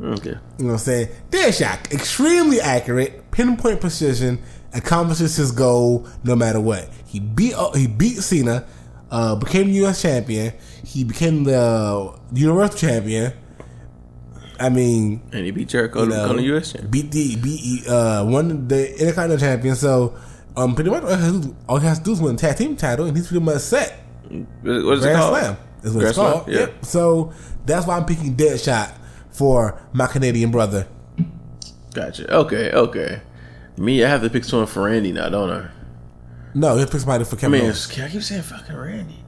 Speaker 2: Okay.
Speaker 1: You know what I'm saying? Deadshot, extremely accurate, pinpoint precision, accomplishes his goal no matter what. He beat uh, he beat Cena, uh, became the U.S. champion. He became the Universal champion. I mean,
Speaker 2: And he beat Jericho
Speaker 1: you
Speaker 2: to become the U.S. champion.
Speaker 1: beat the beat uh, won the Intercontinental champion. So, um, pretty much all he has to do- has to do is win the tag team title, and he's pretty much set.
Speaker 2: What is it
Speaker 1: Grand
Speaker 2: called?
Speaker 1: Slam is what
Speaker 2: Grand
Speaker 1: it's called.
Speaker 2: Slam? Yeah.
Speaker 1: Yep. So that's why I'm picking Deadshot for my Canadian brother.
Speaker 2: Gotcha. Okay, okay. Me, I have to pick someone for Randy now, don't I?
Speaker 1: No, he pick somebody for
Speaker 2: I
Speaker 1: Kevin
Speaker 2: mean, I keep saying fucking Randy.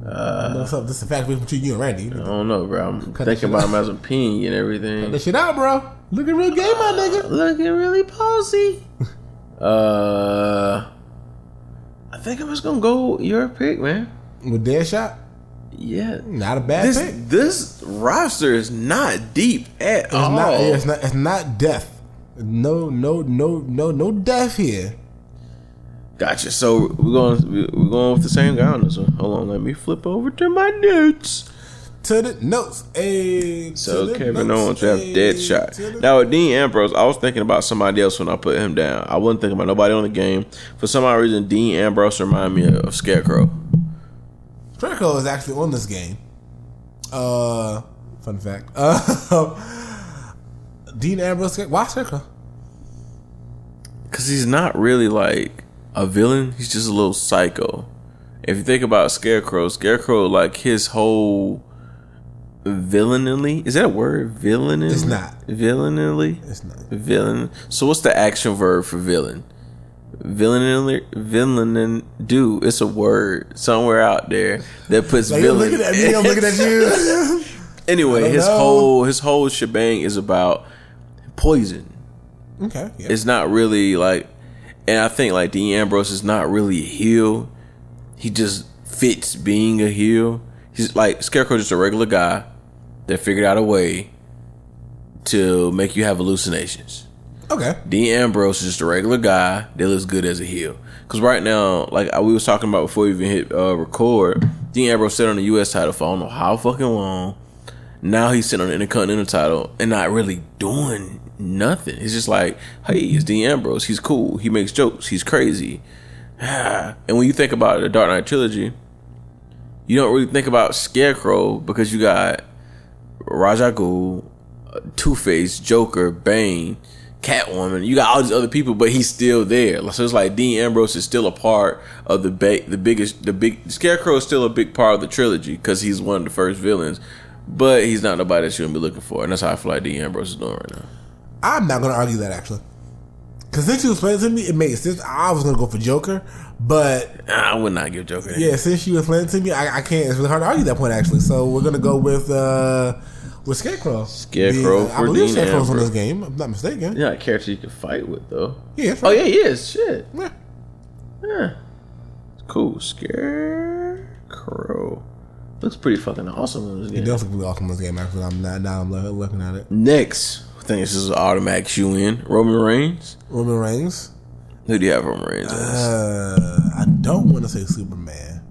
Speaker 1: What's up? This is a fact between you and Randy.
Speaker 2: I don't know, bro. I'm
Speaker 1: Cut
Speaker 2: thinking about him as a ping and everything.
Speaker 1: That shit out, bro. Looking real gay, my nigga.
Speaker 2: Looking really posy. uh, I think I'm just gonna go your pick, man.
Speaker 1: With Deadshot,
Speaker 2: Yeah.
Speaker 1: not a bad
Speaker 2: This
Speaker 1: pick.
Speaker 2: this roster is not deep at
Speaker 1: It's
Speaker 2: all.
Speaker 1: not. It's not. It's not death. No, no, no, no, no death here.
Speaker 2: Gotcha. So we're going we're going with the same guy on this one. Hold on, let me flip over to my notes.
Speaker 1: To the notes, a
Speaker 2: So Kevin Owens, we have Deadshot. Now with Dean Ambrose, I was thinking about somebody else when I put him down. I wasn't thinking about nobody on the game. For some odd reason, Dean Ambrose reminded me of Scarecrow.
Speaker 1: Draco is actually on this game. Uh, fun fact. Uh, Dean Ambrose. Why Scarecrow?
Speaker 2: Cause he's not really like a villain. He's just a little psycho. If you think about Scarecrow, Scarecrow like his whole villainily is that a word? Villainily?
Speaker 1: It's not.
Speaker 2: Villainily?
Speaker 1: It's not.
Speaker 2: Villain. So what's the action verb for villain? Villainily villain do. It's a word somewhere out there that puts
Speaker 1: Like,
Speaker 2: villain.
Speaker 1: looking at me. I'm looking at you.
Speaker 2: anyway, his
Speaker 1: know.
Speaker 2: whole his whole shebang is about poison.
Speaker 1: okay. Yeah.
Speaker 2: It's not really like, and I think like Dean Ambrose is not really a heel. He just fits being a heel. He's like Scarecrow, just a regular guy that figured out a way to make you have hallucinations.
Speaker 1: Okay.
Speaker 2: Dean Ambrose is just a regular guy that looks good as a heel. Because right now, like we was talking about before we even hit uh, record, Dean Ambrose sat on the U.S. title for I don't know how fucking long. Now he's sitting on the Intercontinental title and not really doing nothing. It's just like, hey, it's Dean Ambrose. He's cool. He makes jokes. He's crazy. and when you think about the Dark Knight trilogy, you don't really think about Scarecrow because you got Ghul, Two Face, Joker, Bane, Catwoman. You got all these other people, but he's still there. So it's like Dean Ambrose is still a part of the ba- the biggest the big Scarecrow is still a big part of the trilogy because he's one of the first villains. But he's not nobody that you gonna be looking for, and that's how I feel like Dean Ambrose is doing right now.
Speaker 1: I'm not gonna argue that actually, because since you explained it to me, it makes sense. I was gonna go for Joker, but
Speaker 2: I would not give Joker.
Speaker 1: Yeah, since you explained it to me, I, I can't. It's really hard to argue that point actually. So we're gonna go with uh with Scarecrow.
Speaker 2: Scarecrow
Speaker 1: The- I
Speaker 2: for
Speaker 1: believe Scarecrow's on this game. I'm not mistaken.
Speaker 2: You're not a character you can fight with though.
Speaker 1: Yeah, that's
Speaker 2: Oh yeah, he is. Shit.
Speaker 1: Yeah.
Speaker 2: Yeah. Cool. Scarecrow. Looks pretty fucking awesome in this game.
Speaker 1: does look really awesome in this game. Actually, I'm not, now I'm looking at it.
Speaker 2: Next, I think this is an automatic shoe in. Roman Reigns.
Speaker 1: Roman Reigns.
Speaker 2: Who do you have Roman Reigns?
Speaker 1: Uh, I don't want to say Superman.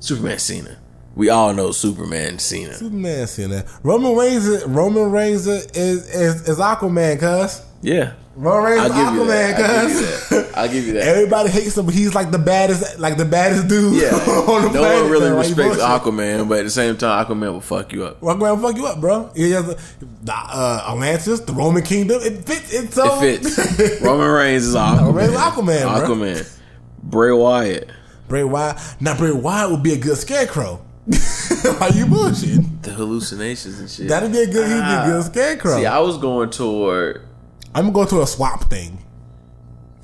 Speaker 2: Superman Cena. We all know Superman Cena.
Speaker 1: Superman Cena. Roman Reigns. Roman Reigns is is, is Aquaman, cuz.
Speaker 2: Yeah.
Speaker 1: Roman Reigns is Aquaman,
Speaker 2: that. I'll give you
Speaker 1: cuz.
Speaker 2: that. I'll give you that.
Speaker 1: Everybody hates him, but he's like the baddest, like the baddest dude.
Speaker 2: Yeah.
Speaker 1: on the
Speaker 2: no
Speaker 1: planet,
Speaker 2: one really
Speaker 1: man.
Speaker 2: Respects
Speaker 1: bullshit?
Speaker 2: Aquaman, but at the same time, Aquaman will fuck you up.
Speaker 1: Aquaman will fuck you up, bro. He has a, the, uh, Atlantis, the Roman Kingdom. It fits. It's so.
Speaker 2: It fits. Roman Reigns is Aquaman.
Speaker 1: Roman Reigns is Aquaman.
Speaker 2: Aquaman. Bray Wyatt.
Speaker 1: Bray Wyatt. Now Bray Wyatt would be a good scarecrow. Why you bullshitting?
Speaker 2: The hallucinations and shit.
Speaker 1: That'd be a good. He'd be a ah. good scarecrow.
Speaker 2: See, I was going toward
Speaker 1: I'm gonna go to a swamp thing.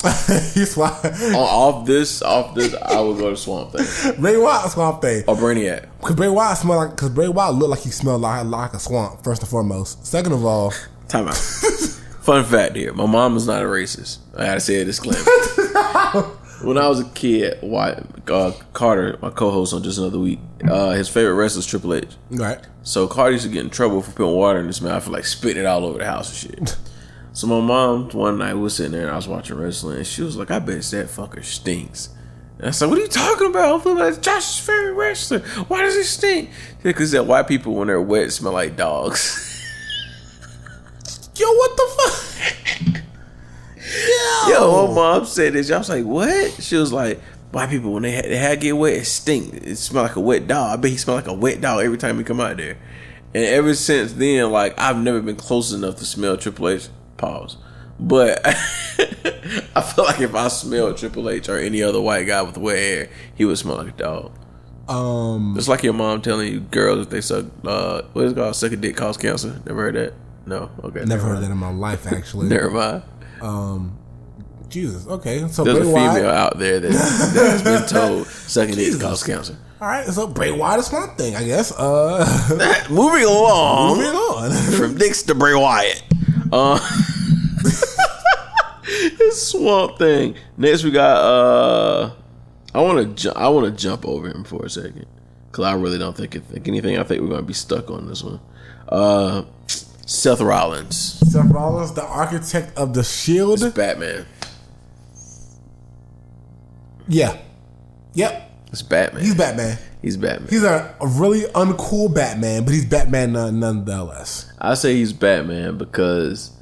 Speaker 1: he swamp.
Speaker 2: on, oh, off this, off this. I would go to Swamp Thing
Speaker 1: Bray Wyatt swamp thing.
Speaker 2: or Brainiac.
Speaker 1: Cause Bray Wyatt smell like. Cause Bray Wyatt looked like he smelled like, like a swamp. First and foremost. Second of all,
Speaker 2: Time out. Fun fact here: my mom is not a racist. I gotta say a disclaimer. When I was a kid, why uh, Carter, my co-host on Just Another Week, uh, his favorite wrestler is Triple H.
Speaker 1: right?
Speaker 2: So Carter used to get in trouble for putting water in his mouth for like spitting it all over the house and shit. so my mom one night we was sitting there and I was watching wrestling and she was like, "I bet that fucker stinks." And I said, "What are you talking about?" I'm like, "Josh's favorite wrestler. Why does he stink?" Because that white people when they're wet smell like dogs.
Speaker 1: Yo, what the fuck? Yo,
Speaker 2: Yo, my mom said this. I was like, "What?" She was like, "White people when they had, they had get wet, it stink. It smell like a wet dog. I bet he smell like a wet dog every time he come out there." And ever since then, like I've never been close enough to smell Triple H. Pause. But I feel like if I smelled Triple H or any other white guy with wet hair, he would smell like a dog.
Speaker 1: Um,
Speaker 2: It's like your mom telling you girls if they suck, uh, what is it called? Suck a dick cause cancer. Never heard that? No. Okay.
Speaker 1: never heard that in my life. Actually,
Speaker 2: Never mind.
Speaker 1: Jesus. Okay, so
Speaker 2: There's a
Speaker 1: Bray
Speaker 2: female
Speaker 1: Wyatt.
Speaker 2: out there that, that has been told sucking dick causes cancer.
Speaker 1: All right, so Bray Wyatt is swamp thing, I guess. Uh,
Speaker 2: Moving along
Speaker 1: moving on.
Speaker 2: from dicks to Bray Wyatt. Uh, it's Swamp Thing. Next we got. uh I want to. Ju- I want to jump over him for a second because I really don't think, think anything. I think we're gonna be stuck on this one. Uh Seth Rollins,
Speaker 1: Seth Rollins, the architect of the Shield.
Speaker 2: It's Batman.
Speaker 1: Yeah. Yep.
Speaker 2: It's Batman.
Speaker 1: He's Batman.
Speaker 2: He's Batman.
Speaker 1: He's a, a really uncool Batman, but he's Batman none, nonetheless.
Speaker 2: I say he's Batman because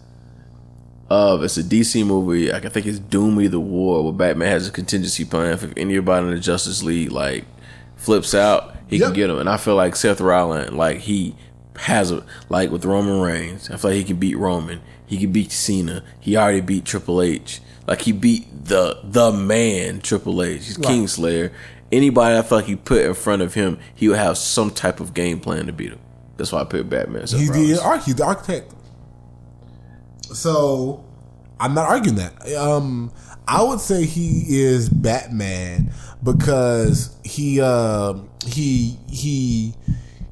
Speaker 2: of it's a DC movie. I can think it's Doom Either War, where Batman has a contingency plan for if anybody in the Justice League like flips out, he
Speaker 1: Yep.
Speaker 2: can get him. And I feel like Seth Rollins, like he has a like with Roman Reigns. I feel like he can beat Roman. He can beat Cena. He already beat Triple H. Like he beat the the man Triple H. He's
Speaker 1: Right.
Speaker 2: Kingslayer. Anybody I feel like he put in front of him, he would have some type of game plan to beat him. That's why I put Batman. Seth
Speaker 1: He's the, arch- he's the architect. So I'm not arguing that. Um, I would say he is Batman because he uh, he he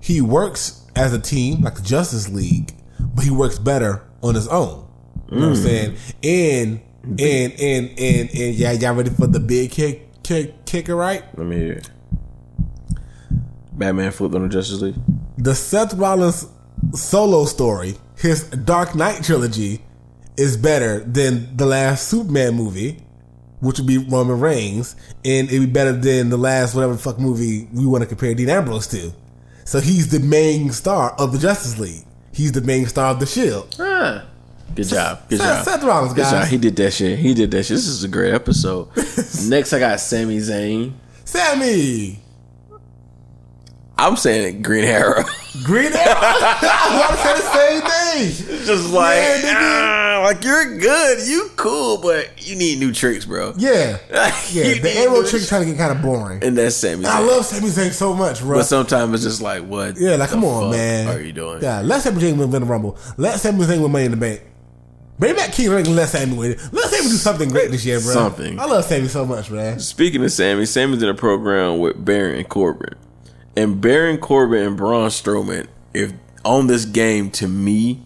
Speaker 1: he works as a team like the Justice League, but he works better on his own. You know what I'm mm. saying? And and and and and yeah, y'all ready for the big kick, kick kicker, right?
Speaker 2: Let me hear. it. Batman flipped on the Justice League.
Speaker 1: the Seth Rollins solo story, his Dark Knight trilogy, is better than the last Superman movie which would be Roman Reigns, and it'd be better than the last whatever fuck movie we want to compare Dean Ambrose to. So he's the main star of the Justice League. He's the main star of the Shield.
Speaker 2: Ah. Good job. Good
Speaker 1: Seth-
Speaker 2: job.
Speaker 1: Seth Rollins,
Speaker 2: Good job. He did that shit. He did that shit. This is a great episode. Next, I got Sami Zayn.
Speaker 1: Sami,
Speaker 2: I'm saying Green Arrow.
Speaker 1: Green Arrow. I was about to say the same thing.
Speaker 2: Just like,
Speaker 1: Yeah,
Speaker 2: ah, like you're good, you cool, but you need new tricks, bro.
Speaker 1: Yeah, yeah. The arrow
Speaker 2: new
Speaker 1: trick trying to get kind of boring.
Speaker 2: And that's Sami Zayn.
Speaker 1: I love Sami Zayn so much, bro.
Speaker 2: but sometimes it's just like, what?
Speaker 1: Yeah, like come on, man.
Speaker 2: Are you doing?
Speaker 1: Yeah, let Sami Zayn win the Rumble. Let Sami Zayn win Money in the Bank. Bring back King Ring and let Sami win. Let Sami do something great this year, bro.
Speaker 2: Something.
Speaker 1: I love Sami so much, man.
Speaker 2: Speaking of Sami, Sami's in a program with Baron Corbin. And Baron Corbin and Braun Strowman, if on this game, to me,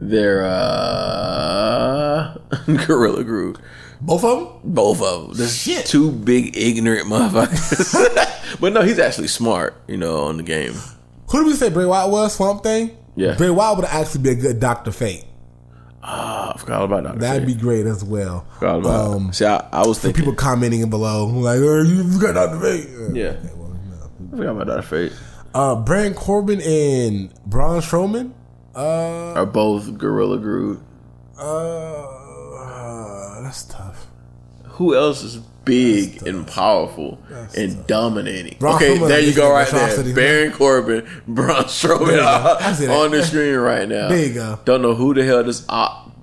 Speaker 2: they're uh Gorilla Groove.
Speaker 1: Both of them.
Speaker 2: Both of them. There's
Speaker 1: Shit.
Speaker 2: two big ignorant motherfuckers. but no, he's actually smart, you know, on the game.
Speaker 1: Who did we say Bray Wyatt was? Swamp Thing.
Speaker 2: Yeah.
Speaker 1: Bray Wyatt would actually be a good Doctor Fate.
Speaker 2: Ah, I forgot about that.
Speaker 1: That'd be great as well.
Speaker 2: forgot about.
Speaker 1: Um,
Speaker 2: See, I, I was thinking.
Speaker 1: people commenting below like, "Oh, you got Doctor Fate."
Speaker 2: yeah,
Speaker 1: Okay, well, no.
Speaker 2: I forgot about Dr. Fate
Speaker 1: Uh, Baron Corbin and Braun Strowman. Uh,
Speaker 2: are both Gorilla Groove.
Speaker 1: uh, that's tough.
Speaker 2: Who else is big and powerful and dominating?
Speaker 1: Braun
Speaker 2: okay,
Speaker 1: Strowman,
Speaker 2: there you go, right there. Baron Corbin, Braun Strowman
Speaker 1: There you go. I see that.
Speaker 2: on the screen right now.
Speaker 1: There you go.
Speaker 2: Don't know who the hell this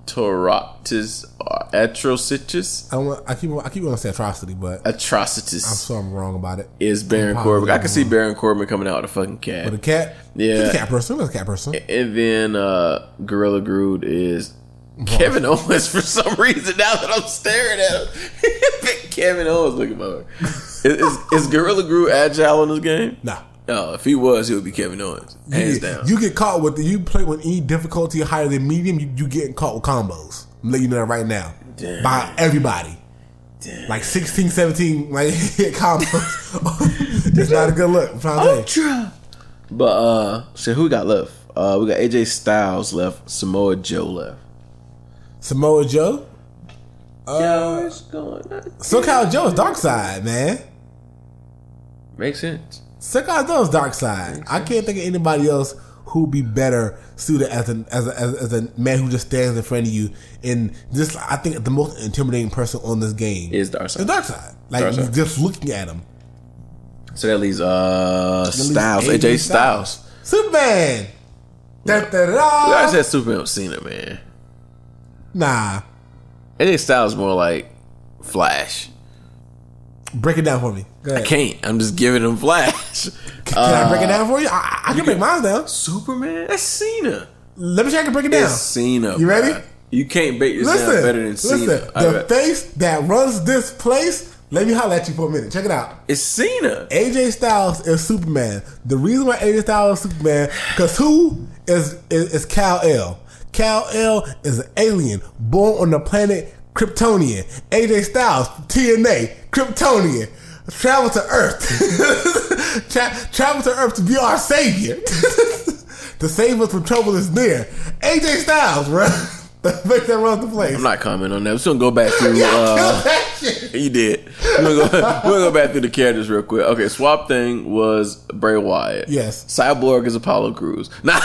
Speaker 2: Octoroctis or Atrocitus,
Speaker 1: I want, I keep I keep want to say atrocity, but I'm
Speaker 2: Atrocitus
Speaker 1: so I'm wrong about it.
Speaker 2: is Baron Corbin. I can see. Baron Corbin coming out with a fucking cat.
Speaker 1: With a cat,
Speaker 2: Yeah.
Speaker 1: he's a cat person. He's a cat person.
Speaker 2: And then uh Gorilla Groot is Kevin Owens for some reason. Now that I'm staring at him, Kevin Owens looking over. Is, is, is Gorilla Groot agile in this game?
Speaker 1: Nah.
Speaker 2: No, if he was, he would be Kevin Owens, hands
Speaker 1: you,
Speaker 2: down.
Speaker 1: you get caught with the, you play with any difficulty higher than medium, you, you getting caught with combos. I'm letting you know that right now.
Speaker 2: Damn.
Speaker 1: By everybody. Like 16, 17 like hit combos. it's not a good look. I'm trying to.
Speaker 2: Ultra. But uh, so who we got left? Uh, we got AJ Styles left, Samoa Joe left.
Speaker 1: Samoa Joe.
Speaker 2: Yo, it's going.
Speaker 1: Samoa Joe is Darkseid, man.
Speaker 2: Makes sense.
Speaker 1: Samoa Joe is Darkseid. I can't think of anybody else who'd be better suited as a, as a as, as a man who just stands in front of you and just I think the most intimidating person on this game
Speaker 2: Is Dark
Speaker 1: is Darkseid. Like
Speaker 2: Darkseid.
Speaker 1: just looking at him.
Speaker 2: So that leaves uh
Speaker 1: At least
Speaker 2: Styles, AJ Styles.
Speaker 1: Superman. Da, da, da,
Speaker 2: I said Superman with Cena, man.
Speaker 1: Nah.
Speaker 2: AJ Styles more like Flash.
Speaker 1: Break it down for me.
Speaker 2: I can't. I'm just giving him Flash.
Speaker 1: Can I break it down uh, for you? I, I can break mine down.
Speaker 2: Superman? That's Cena.
Speaker 1: Let me try to break it down.
Speaker 2: It's Cena.
Speaker 1: You ready?
Speaker 2: bruh. You can't bait this down
Speaker 1: Listen,
Speaker 2: better than Cena.
Speaker 1: listen.
Speaker 2: I
Speaker 1: The
Speaker 2: bet.
Speaker 1: face that runs this place. Let me holler at you for a minute. Check it out.
Speaker 2: it's Cena.
Speaker 1: AJ Styles is Superman. The reason why AJ Styles is Superman, because who is, is is Kal-El? Cal L is an alien born on the planet Kryptonian. AJ Styles, TNA, Kryptonian, travel to Earth, Tra- travel to Earth to be our savior, to save us from trouble is near. AJ Styles, bro, face that runs the place.
Speaker 2: I'm not commenting on that. We're just gonna go back through. Uh,
Speaker 1: that shit.
Speaker 2: you did. We're gonna, go, we're gonna go back through the characters real quick. Okay, Swamp Thing was Bray Wyatt.
Speaker 1: Yes.
Speaker 2: Cyborg is Apollo Crews. Nah.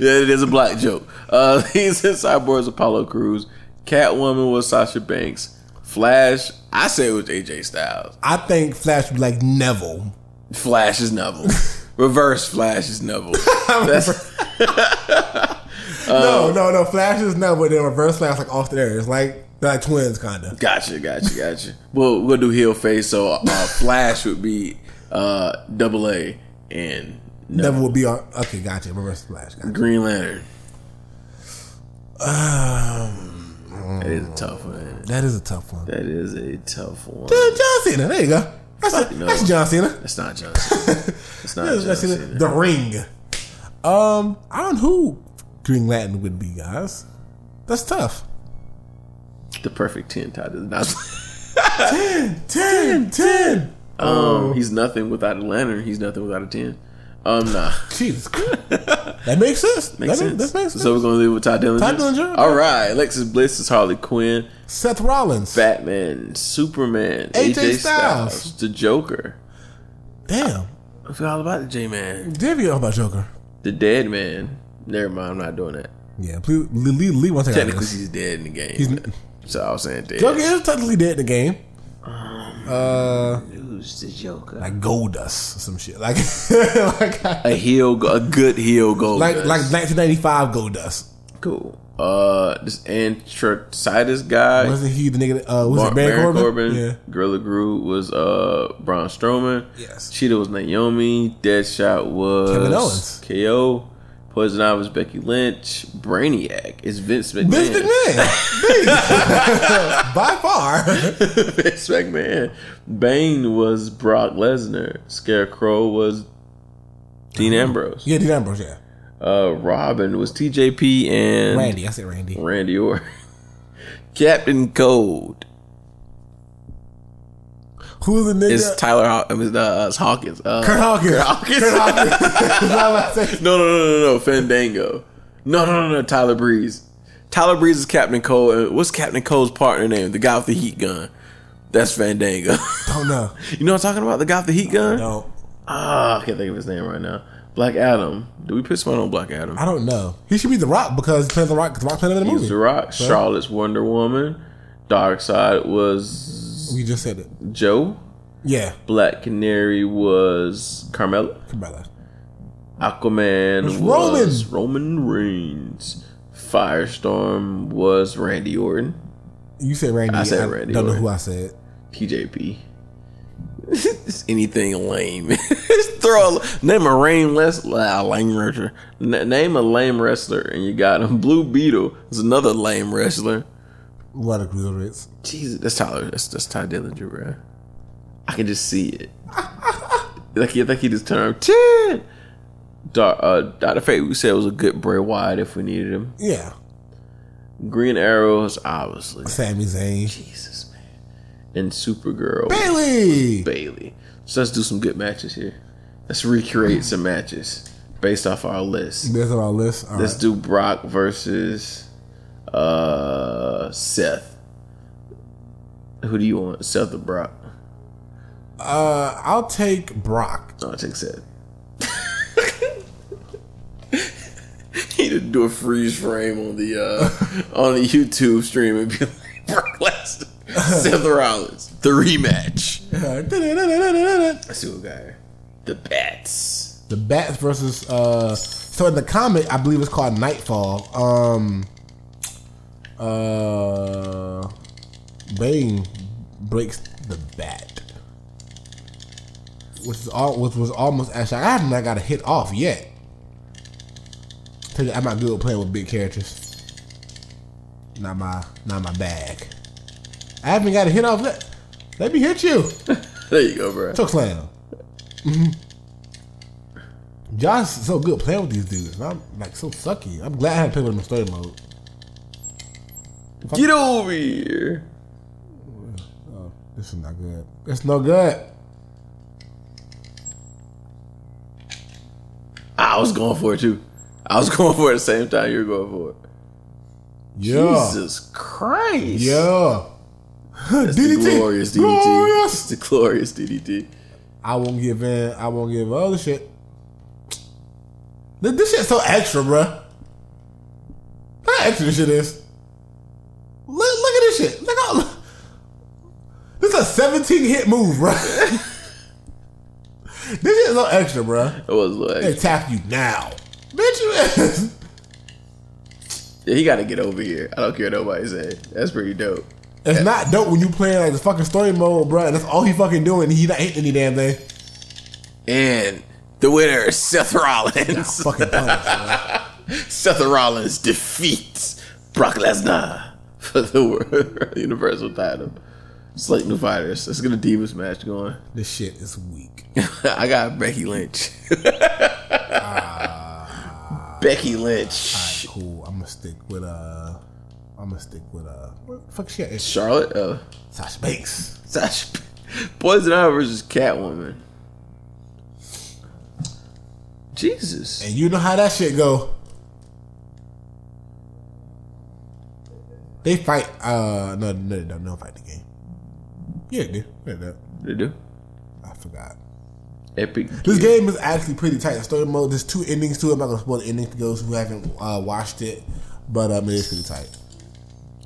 Speaker 2: yeah, it is a black joke. Uh, he said Cyborg is Apollo Crews. Catwoman was Sasha Banks. Flash, I say it was AJ Styles.
Speaker 1: I think Flash would be like Neville.
Speaker 2: Flash is Neville. Reverse Flash is Neville.
Speaker 1: No, no, no. Flash is Neville. Then reverse Flash like Austin Aries, like they're like twins, kind of.
Speaker 2: Gotcha, gotcha, gotcha. Well, we'll do heel face. So uh, Flash would be uh, double A and no,
Speaker 1: Neville would be on. Okay, gotcha. Reverse Flash. Gotcha.
Speaker 2: Green Lantern.
Speaker 1: Um,
Speaker 2: That is a tough one.
Speaker 1: that is a tough one.
Speaker 2: That is a tough one.
Speaker 1: John Cena. There you go. That's, a,
Speaker 2: no.
Speaker 1: that's John Cena.
Speaker 2: That's not John Cena. That's not John
Speaker 1: Cena.
Speaker 2: Cena.
Speaker 1: The Ring. Um, I don't know who Green Lantern would be, guys. That's tough.
Speaker 2: The perfect ten title. Not,
Speaker 1: 10, 10, 10.
Speaker 2: um, he's nothing without a lantern. He's nothing without a ten. Um, nah.
Speaker 1: Jesus Christ. That makes sense.
Speaker 2: Makes
Speaker 1: that,
Speaker 2: sense.
Speaker 1: That makes sense.
Speaker 2: So we're gonna leave with Tye Dillinger.
Speaker 1: Tye Dillinger,
Speaker 2: All right. Alexis Bliss is Harley Quinn.
Speaker 1: Seth Rollins.
Speaker 2: Batman, Superman,
Speaker 1: AJ
Speaker 2: AJ,
Speaker 1: Styles.
Speaker 2: Styles, the Joker.
Speaker 1: Damn.
Speaker 2: I forgot all about the J Man,
Speaker 1: Did you know about Joker?
Speaker 2: the Dead Man. Never mind, I'm not doing that.
Speaker 1: Yeah, please, Lee, Lee, to take
Speaker 2: Technically, he's dead in the game.
Speaker 1: He's
Speaker 2: so I was saying dead.
Speaker 1: Joker is technically dead in the game. Uh,
Speaker 2: Who's the Joker?
Speaker 1: like Goldust or some shit. Like, like,
Speaker 2: a heel, go- a good heel goal.
Speaker 1: like, like 1995 Goldust.
Speaker 2: cool. Uh, this Antracitus guy.
Speaker 1: Wasn't he the nigga? Uh, was
Speaker 2: Bar-
Speaker 1: it Baron,
Speaker 2: Baron
Speaker 1: Corbin?
Speaker 2: Corbin.
Speaker 1: Yeah.
Speaker 2: Gorilla Groot was uh Braun Strowman.
Speaker 1: Yes.
Speaker 2: Cheetah was Naomi. Deadshot was
Speaker 1: Kevin Owens.
Speaker 2: KO. Poison Ivy was Becky Lynch. Brainiac is Vince McMahon.
Speaker 1: Vince McMahon. By far.
Speaker 2: Vince McMahon. Bane was Brock Lesnar. Scarecrow was Dean Ambrose.
Speaker 1: Yeah, Dean Ambrose, yeah.
Speaker 2: Uh, Robin was TJP and
Speaker 1: Randy, I said Randy.
Speaker 2: Randy Orton. Captain Cold
Speaker 1: Who's the nigga?
Speaker 2: is Tyler Haw- I mean, uh, it's Hawkins. Uh,
Speaker 1: Kurt Hawkins.
Speaker 2: Kurt Hawkins.
Speaker 1: Kurt Hawkins.
Speaker 2: No, no, no, no, no. Fandango. No, no, no, no. Tyler Breeze. Tyler Breeze is Captain Cold. And what's Captain Cold's partner name? The guy with the heat gun. That's Fandango.
Speaker 1: Don't know.
Speaker 2: you know what I'm talking about? The guy with the heat gun?
Speaker 1: No.
Speaker 2: Ah, I can't think of his name right now. Black Adam. Do we put someone on Black Adam?
Speaker 1: I don't know. He should be The Rock because he plays The Rock The Rock played in the movie.
Speaker 2: The Rock. Charlotte's Wonder Woman. Darkseid was
Speaker 1: We just said it.
Speaker 2: Joe.
Speaker 1: Yeah.
Speaker 2: Black Canary was Carmella.
Speaker 1: Cabela.
Speaker 2: Aquaman
Speaker 1: was
Speaker 2: was Roman Reigns. Firestorm was Randy Orton.
Speaker 1: You said Randy.
Speaker 2: I said Randy
Speaker 1: Don't know who I said.
Speaker 2: TJP. It's anything lame. Just Throw a, name a lame wrestler. Uh, lame wrestler. N- name a lame wrestler, and you got him. Blue Beetle is another lame wrestler.
Speaker 1: What a grill Ritz.
Speaker 2: Jesus, that's Tyler. That's that's Tye Dillinger, bro. I can just see it. like you think he just turned ten. Uh, Dr. Fate, we said was a good Bray Wyatt if we needed him.
Speaker 1: Yeah.
Speaker 2: Green Arrows, obviously.
Speaker 1: Sami Zayn.
Speaker 2: Jesus, man. And Supergirl,
Speaker 1: Bayley.
Speaker 2: Bayley. So let's do some good matches here. Let's recreate some matches based off our list.
Speaker 1: That's on our list. All
Speaker 2: Let's
Speaker 1: right.
Speaker 2: do Brock versus uh, Seth. Who do you want, Seth or Brock?
Speaker 1: Uh, I'll take Brock.
Speaker 2: No, I take Seth. he to do a freeze frame on the uh, on the YouTube stream and be like Brock Lesnar, Seth Rollins, the rematch. Let's see what we got here. The Bats.
Speaker 1: The Bats versus uh so in the comic I believe it's called Knightfall. Um uh Bane breaks the bat. Which is all which was almost actually I haven't got a hit off yet. Tell you, I'm not good at playing with big characters. Not my not my bag. I haven't got a hit off yet. Let me hit you.
Speaker 2: There you go, bro.
Speaker 1: Choke slam. Mm-hmm. Josh is so good playing with these dudes. I'm like so sucky. I'm glad I haven't played with him in story mode.
Speaker 2: Get over here.
Speaker 1: Oh, this is not good. It's no good.
Speaker 2: I was going for it too. I was going for it the same time you were going for it.
Speaker 1: Yeah.
Speaker 2: Jesus Christ.
Speaker 1: Yeah.
Speaker 2: That's
Speaker 1: DDT.
Speaker 2: the glorious DDT.
Speaker 1: Glorious.
Speaker 2: It's the glorious DDT.
Speaker 1: I won't give in. I won't give other shit. This, this shit's so extra, bruh. How extra this shit is. Shit. Look how. This is a 17 hit move, bro. this is so extra, bro.
Speaker 2: It was like,
Speaker 1: They tap you now. Bitch, you
Speaker 2: yeah, he got to get over here. I don't care what nobody say. That's pretty dope.
Speaker 1: It's not dope when you playing like the fucking story mode, bro. And that's all he fucking doing. He not hitting any damn thing.
Speaker 2: And the winner is Seth Rollins.
Speaker 1: Fucking punish.
Speaker 2: Seth Rollins defeats Brock Lesnar for the World Universal title. Select new fighters. Let's get a Divas match going.
Speaker 1: This shit is weak.
Speaker 2: I got Becky Lynch. Becky Lynch.
Speaker 1: Cool. I'm gonna stick with uh. I'm gonna stick with uh. What the fuck shit? It's
Speaker 2: Charlotte. Uh,
Speaker 1: Sasha Banks.
Speaker 2: Sasha. Poison Ivy versus Catwoman. Jesus.
Speaker 1: And you know how that shit go. They fight. Uh, no, no, they don't. They don't fight the game. Yeah, they do. They do.
Speaker 2: They do.
Speaker 1: I forgot.
Speaker 2: Epic.
Speaker 1: This game is actually pretty tight. The story mode. There's two endings to it. I'm not gonna spoil the ending for those who haven't uh, watched it, but um, it is pretty tight.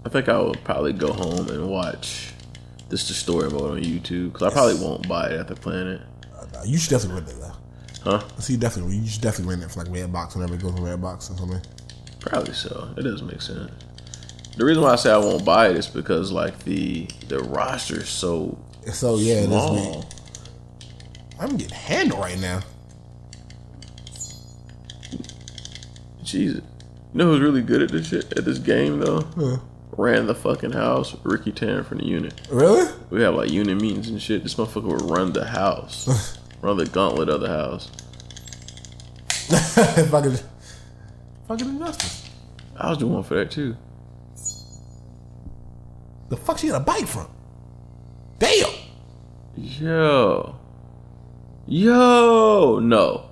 Speaker 2: I think I will probably go home and watch this the story mode on YouTube because I probably won't buy it after playing it.
Speaker 1: Uh, you should definitely rent it though.
Speaker 2: Huh?
Speaker 1: See, definitely, you should definitely rent it for like Redbox whenever it goes on Redbox or something.
Speaker 2: Probably so. It does make sense. The reason why I say I won't buy it is because like the the roster is so
Speaker 1: So yeah,
Speaker 2: small.
Speaker 1: I'm getting handled right now.
Speaker 2: Jesus. You know who's really good at this shit at this game though?
Speaker 1: Huh.
Speaker 2: Ran the fucking house. Ricky Tan from the unit.
Speaker 1: Really?
Speaker 2: We have like unit meetings and shit. This motherfucker would run the house. run the gauntlet of the house.
Speaker 1: fucking, fucking injustice.
Speaker 2: I was doing one for that too.
Speaker 1: The fuck she got a bike from? Damn.
Speaker 2: Yo. Yo. No.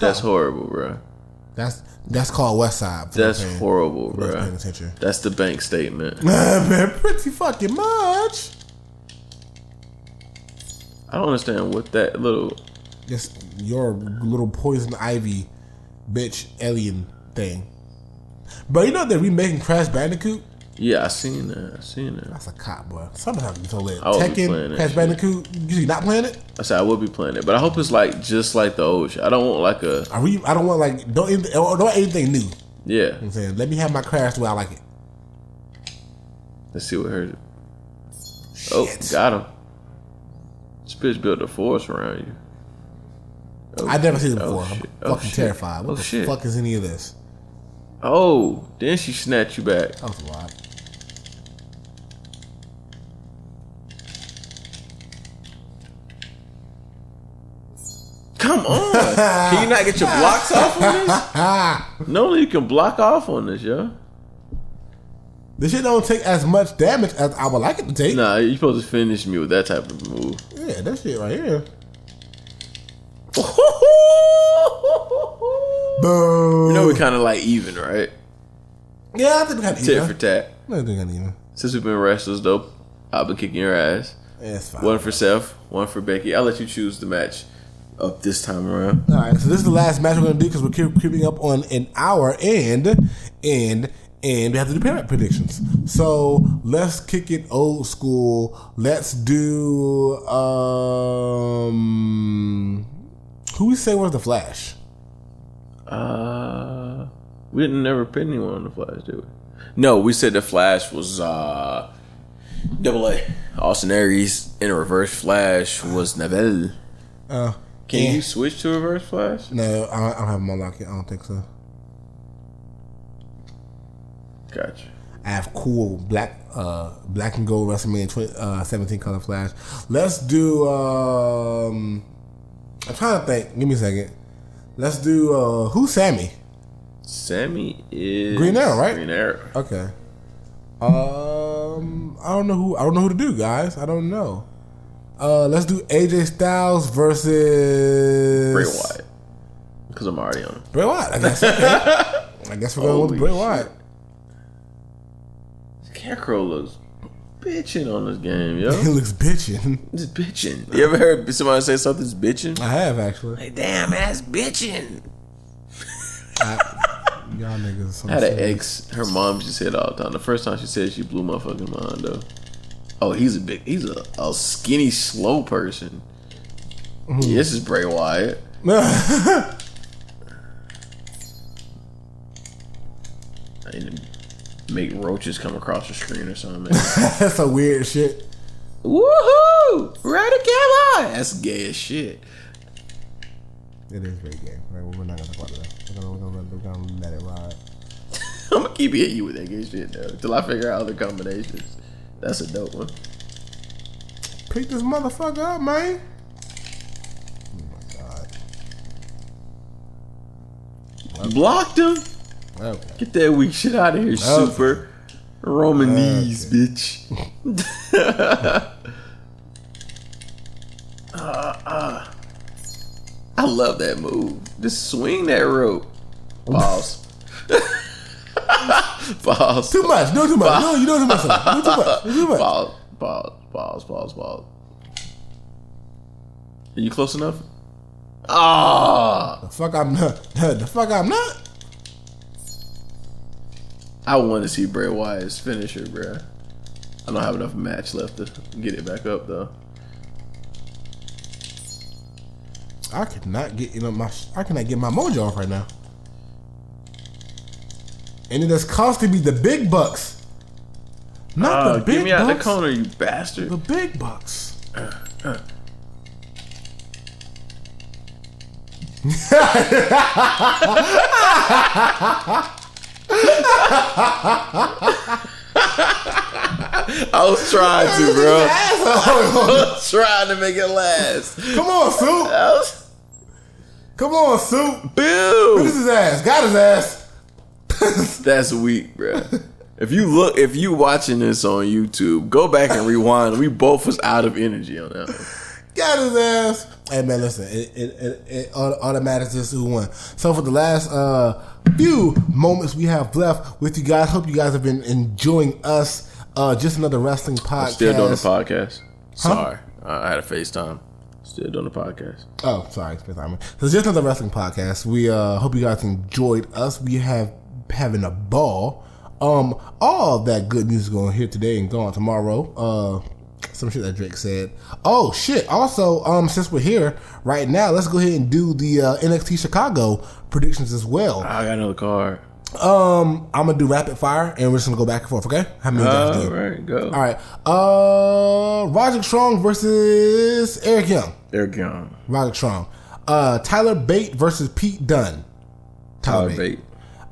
Speaker 2: That's horrible, bro.
Speaker 1: That's that's called West Side.
Speaker 2: That's
Speaker 1: paying-
Speaker 2: horrible,
Speaker 1: for those paying
Speaker 2: bro. That's the bank statement.
Speaker 1: Man, pretty fucking much.
Speaker 2: I don't understand what that little.
Speaker 1: Just your little poison ivy, bitch alien thing. But you know they're remaking Crash Bandicoot.
Speaker 2: Yeah, I seen that. I seen that.
Speaker 1: That's a cop, boy. Sometimes you so lit.
Speaker 2: I would be playing
Speaker 1: Tekken, Crash. Bandicoot. You not playing it?
Speaker 2: I said I will be playing it, but I hope it's like just like the old shit. I don't want like a
Speaker 1: I re- I don't want like don't anything, don't anything new. You know
Speaker 2: yeah.
Speaker 1: I'm saying let me have my Crash the way I like it.
Speaker 2: Let's see what her. Oh,
Speaker 1: Shit.
Speaker 2: got him. This bitch built a force around you. Oh,
Speaker 1: I've never seen it
Speaker 2: oh,
Speaker 1: before. I'm.
Speaker 2: Oh,
Speaker 1: fucking
Speaker 2: shit.
Speaker 1: terrified. What
Speaker 2: Oh,
Speaker 1: the
Speaker 2: shit.
Speaker 1: fuck is any of this?
Speaker 2: Oh, then she snatched you back.
Speaker 1: That was a lot.
Speaker 2: Come on. can you not get your blocks off on this? Normally you can block off on this, yo.
Speaker 1: this shit don't take as much damage as I would like it to take.
Speaker 2: Nah, you supposed to finish me with that type of move.
Speaker 1: Yeah, that shit right here. Boom.
Speaker 2: you know we kind of like even, right?
Speaker 1: yeah, I think we got
Speaker 2: Tit
Speaker 1: even.
Speaker 2: for tat.
Speaker 1: I think we got even.
Speaker 2: Since we've been wrestlers, though, I've been kicking your ass.
Speaker 1: Yeah, it's fine.
Speaker 2: One for Seth, one for Becky. I'll let you choose the match up this time around.
Speaker 1: All right, so this is the last match we're gonna do because we're creep- creeping up on an hour, and and and we have to do parent predictions. So let's kick it old school. Let's do um, who we say was the Flash?
Speaker 2: Uh, we didn't never put anyone on the Flash, did we? No, we said the Flash was uh, Double A. Austin Aries in a reverse Flash was Neville.
Speaker 1: Uh,
Speaker 2: Can
Speaker 1: yeah.
Speaker 2: you switch to reverse Flash?
Speaker 1: No, I don't, I don't have him unlocked yet. I don't think so.
Speaker 2: Gotcha.
Speaker 1: I have cool black, uh, black and gold WrestleMania 20, uh, 17 color flash. Let's do. Um, I'm trying to think. Give me a second. Let's do. Uh, who's Sami?
Speaker 2: Sami is
Speaker 1: Green Arrow, right?
Speaker 2: Green Arrow.
Speaker 1: Okay. Um, I don't know who. I don't know who to do, guys. I don't know. Uh, let's do AJ Styles versus
Speaker 2: Bray Wyatt. Because I'm already on.
Speaker 1: Bray Wyatt. I guess. Okay. I guess we're going with
Speaker 2: Holy
Speaker 1: Bray
Speaker 2: shit.
Speaker 1: Wyatt.
Speaker 2: Scarecrow looks bitching on this game, yo.
Speaker 1: He looks bitching.
Speaker 2: It's bitching. You ever heard somebody say something's bitching?
Speaker 1: I have actually.
Speaker 2: Like, damn, that's bitching.
Speaker 1: Y'all niggas.
Speaker 2: I had an ex. Her mom used to say it all the time. The first time she said, it, she blew my fucking mind though. Oh, he's a big. He's a, a skinny, slow person.
Speaker 1: Mm-hmm.
Speaker 2: Yeah, this is Bray Wyatt. I need to make roaches come across the screen or something.
Speaker 1: That's a weird shit.
Speaker 2: Woohoo! Cowboy! That's gay as shit.
Speaker 1: It is very gay. Like, we're not gonna talk about that. We're gonna, we're gonna, we're gonna let it ride.
Speaker 2: I'm gonna keep hitting you with that gay shit though, until I figure out other combinations. That's a dope one.
Speaker 1: Pick this motherfucker up, man. Oh my god.
Speaker 2: Blocked him.
Speaker 1: Okay.
Speaker 2: Get that weak shit out of here, super. Romanese, bitch. uh, uh. I love that move. Just swing that rope. Pause. Pause.
Speaker 1: Too much. No, too much. No, you know too much. No, too much. Too much.
Speaker 2: Pause. Pause. Pause. Pause. Pause. Are you close enough? Ah.
Speaker 1: The fuck I'm not. The fuck I'm not.
Speaker 2: I want to see Bray Wyatt's finisher, bruh. I don't have enough match left to get it back up though.
Speaker 1: I cannot get you know my I cannot get my mojo off right now. And it is costing me the big bucks. Not
Speaker 2: Oh,
Speaker 1: the uh, big bucks.
Speaker 2: get me out
Speaker 1: bucks.
Speaker 2: the corner, you bastard.
Speaker 1: The big bucks.
Speaker 2: I was trying to, bro. I was trying to make it last.
Speaker 1: Come on, Soup.
Speaker 2: Was,
Speaker 1: Come on, Soup.
Speaker 2: Boo.
Speaker 1: is his ass. Got his ass.
Speaker 2: That's weak, bro. If you look, if you watching this on YouTube, go back and rewind. We both was out of energy on that. One.
Speaker 1: Got his ass. Hey man, listen. It it it, it auto- automatic is who won. So for the last uh few moments we have left with you guys, hope you guys have been enjoying us. Uh, just another wrestling podcast.
Speaker 2: Still doing the podcast. Sorry, I had a FaceTime. Still doing the podcast.
Speaker 1: Oh, sorry, Armor. So just another wrestling podcast. We uh hope you guys enjoyed us. We have having a ball. Um, all that good music going here today and gone tomorrow. Uh, some shit that Drake said. Oh shit! Also, um, since we're here right now, let's go ahead and do the uh, NXT Chicago predictions as well.
Speaker 2: I got another card.
Speaker 1: Um, I'm gonna do rapid fire and we're just gonna go back and forth. Okay? How many you guys
Speaker 2: All
Speaker 1: do?
Speaker 2: right, go.
Speaker 1: All right. Uh, Roger Strong versus Eric Young.
Speaker 2: Eric Young,
Speaker 1: Roger Strong. Uh, Tyler Bate versus Pete Dunne.
Speaker 2: Tyler Bate.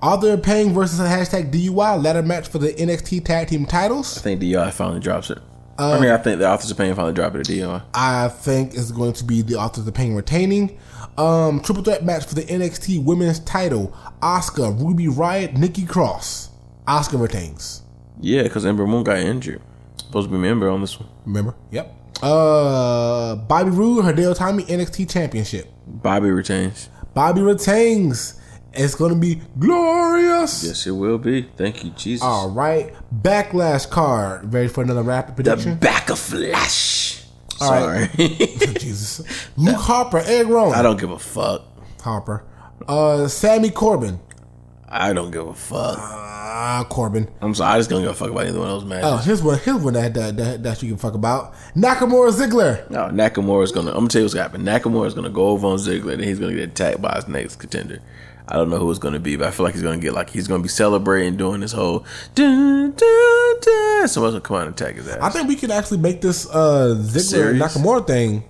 Speaker 1: Authors of Pain versus a hashtag DIY ladder match for the NXT Tag Team titles.
Speaker 2: I think DIY finally drops it.
Speaker 1: Uh,
Speaker 2: I mean, I think the authors of pain finally dropped it at DIY.
Speaker 1: I think is going to be the Authors of Pain retaining. Um, triple threat match for the NXT Women's title. Asuka, Ruby Riott, Nikki Cross. Asuka retains.
Speaker 2: Yeah, because Ember Moon got injured. Supposed to be member on this one.
Speaker 1: Remember? Yep. Uh, Bobby Roode, Hideo Itami NXT Championship.
Speaker 2: Bobby retains.
Speaker 1: Bobby retains. It's going to be glorious.
Speaker 2: Yes, it will be. Thank you, Jesus.
Speaker 1: All right. Backlash card. Ready for another rapid
Speaker 2: the
Speaker 1: prediction?
Speaker 2: back of Flash.
Speaker 1: All
Speaker 2: Sorry.
Speaker 1: Jesus. Luke Harper, Erick Rowan.
Speaker 2: I don't give a fuck.
Speaker 1: Harper. Uh, Sami Corbin.
Speaker 2: I don't give a fuck.
Speaker 1: Ah, Corbin.
Speaker 2: I'm sorry. I just don't give a fuck about either one of those matches.
Speaker 1: Oh, here's one. Here's one that that, that, that you can fuck about. Nakamura Ziggler.
Speaker 2: No, Nakamura is gonna. I'm gonna tell you what's gonna happen. Nakamura is gonna go over on Ziggler, and he's gonna get attacked by his next contender. I don't know who it's gonna be, but I feel like he's gonna get like he's gonna be celebrating, doing this whole dun, dun, dun. Someone's gonna come out and attack his ass.
Speaker 1: I think we could actually make this uh, Ziggler? Nakamura thing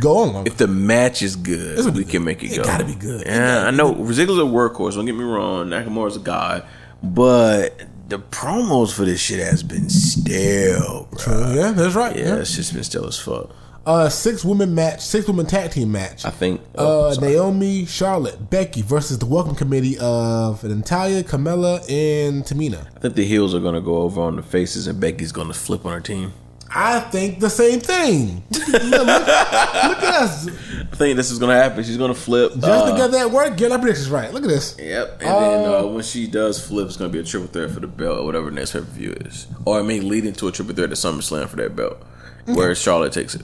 Speaker 1: go on longer.
Speaker 2: if the match is good, we
Speaker 1: be
Speaker 2: can make it, go.
Speaker 1: It gotta be good. It
Speaker 2: Yeah, I know Ziggler's a workhorse. Don't get me wrong. Nakamura's a god, but the promos for this shit has been stale, bro.
Speaker 1: yeah, that's right.
Speaker 2: Yeah,
Speaker 1: Yeah.
Speaker 2: it's just been stale as fuck.
Speaker 1: Uh, six women match, six women tag team match.
Speaker 2: I think. Oh,
Speaker 1: Uh. Naomi, Charlotte, Becky versus the Welcome Committee of Natalya, Carmella, and Tamina.
Speaker 2: I think the heels are gonna go over on the faces, and Becky's gonna flip on her team.
Speaker 1: I think the same thing. look, look- look at us.
Speaker 2: I think this is gonna happen. She's gonna flip.
Speaker 1: Just
Speaker 2: uh,
Speaker 1: together at work, get our predictions right. Look at this.
Speaker 2: Yep, and then uh, when she does flip, it's gonna be a triple threat for the belt or whatever next pay per view is, or it may lead into a triple threat at SummerSlam for that belt, where Charlotte takes it.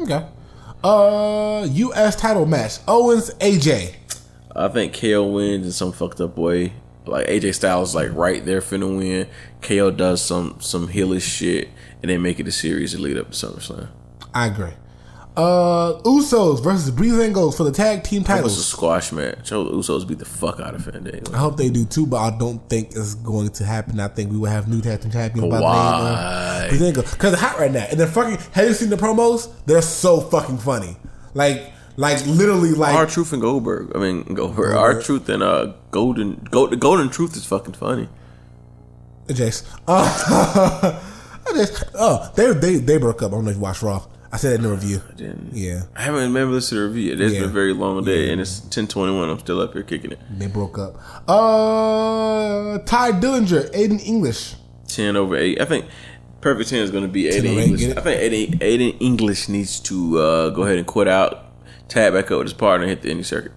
Speaker 1: Okay. Uh, U.S. title match: Owens, AJ.
Speaker 2: I think KO wins in some fucked up way. Like AJ Styles, is, like right there finna win. KO does some some heelish shit, and they make it a series to lead up to SummerSlam.
Speaker 1: I agree. Uh, Usos versus Breezangos for the tag team titles.
Speaker 2: That was a squash match. Show Usos beat the fuck out of Fandango.
Speaker 1: I hope they do too, but I don't think it's going to happen. I think we will have new tag team champions by the name of Breezango because it's hot right now. And they're fucking. Have you seen the promos? They're so fucking funny. Like, like literally, like
Speaker 2: Our Truth and Goldberg. I mean Goldberg. R-Truth and uh Golden Gold, the Golden Truth is fucking funny.
Speaker 1: Jace. Uh. Oh, they they they broke up. I don't know if you watched Raw. I said it in the review.
Speaker 2: Didn't.
Speaker 1: Yeah,
Speaker 2: I haven't remember listened to the review. It's
Speaker 1: Yeah.
Speaker 2: been a very long day, and it's ten twenty one. I'm still up here kicking it.
Speaker 1: they broke up. Uh, Tye Dillinger, Aiden English.
Speaker 2: Ten over eight. I think Perfect Ten is going to be
Speaker 1: 10
Speaker 2: Aiden English. I think Aiden, Aiden English needs to uh, go ahead and quit out. tag back up with his partner and hit the indie circuit.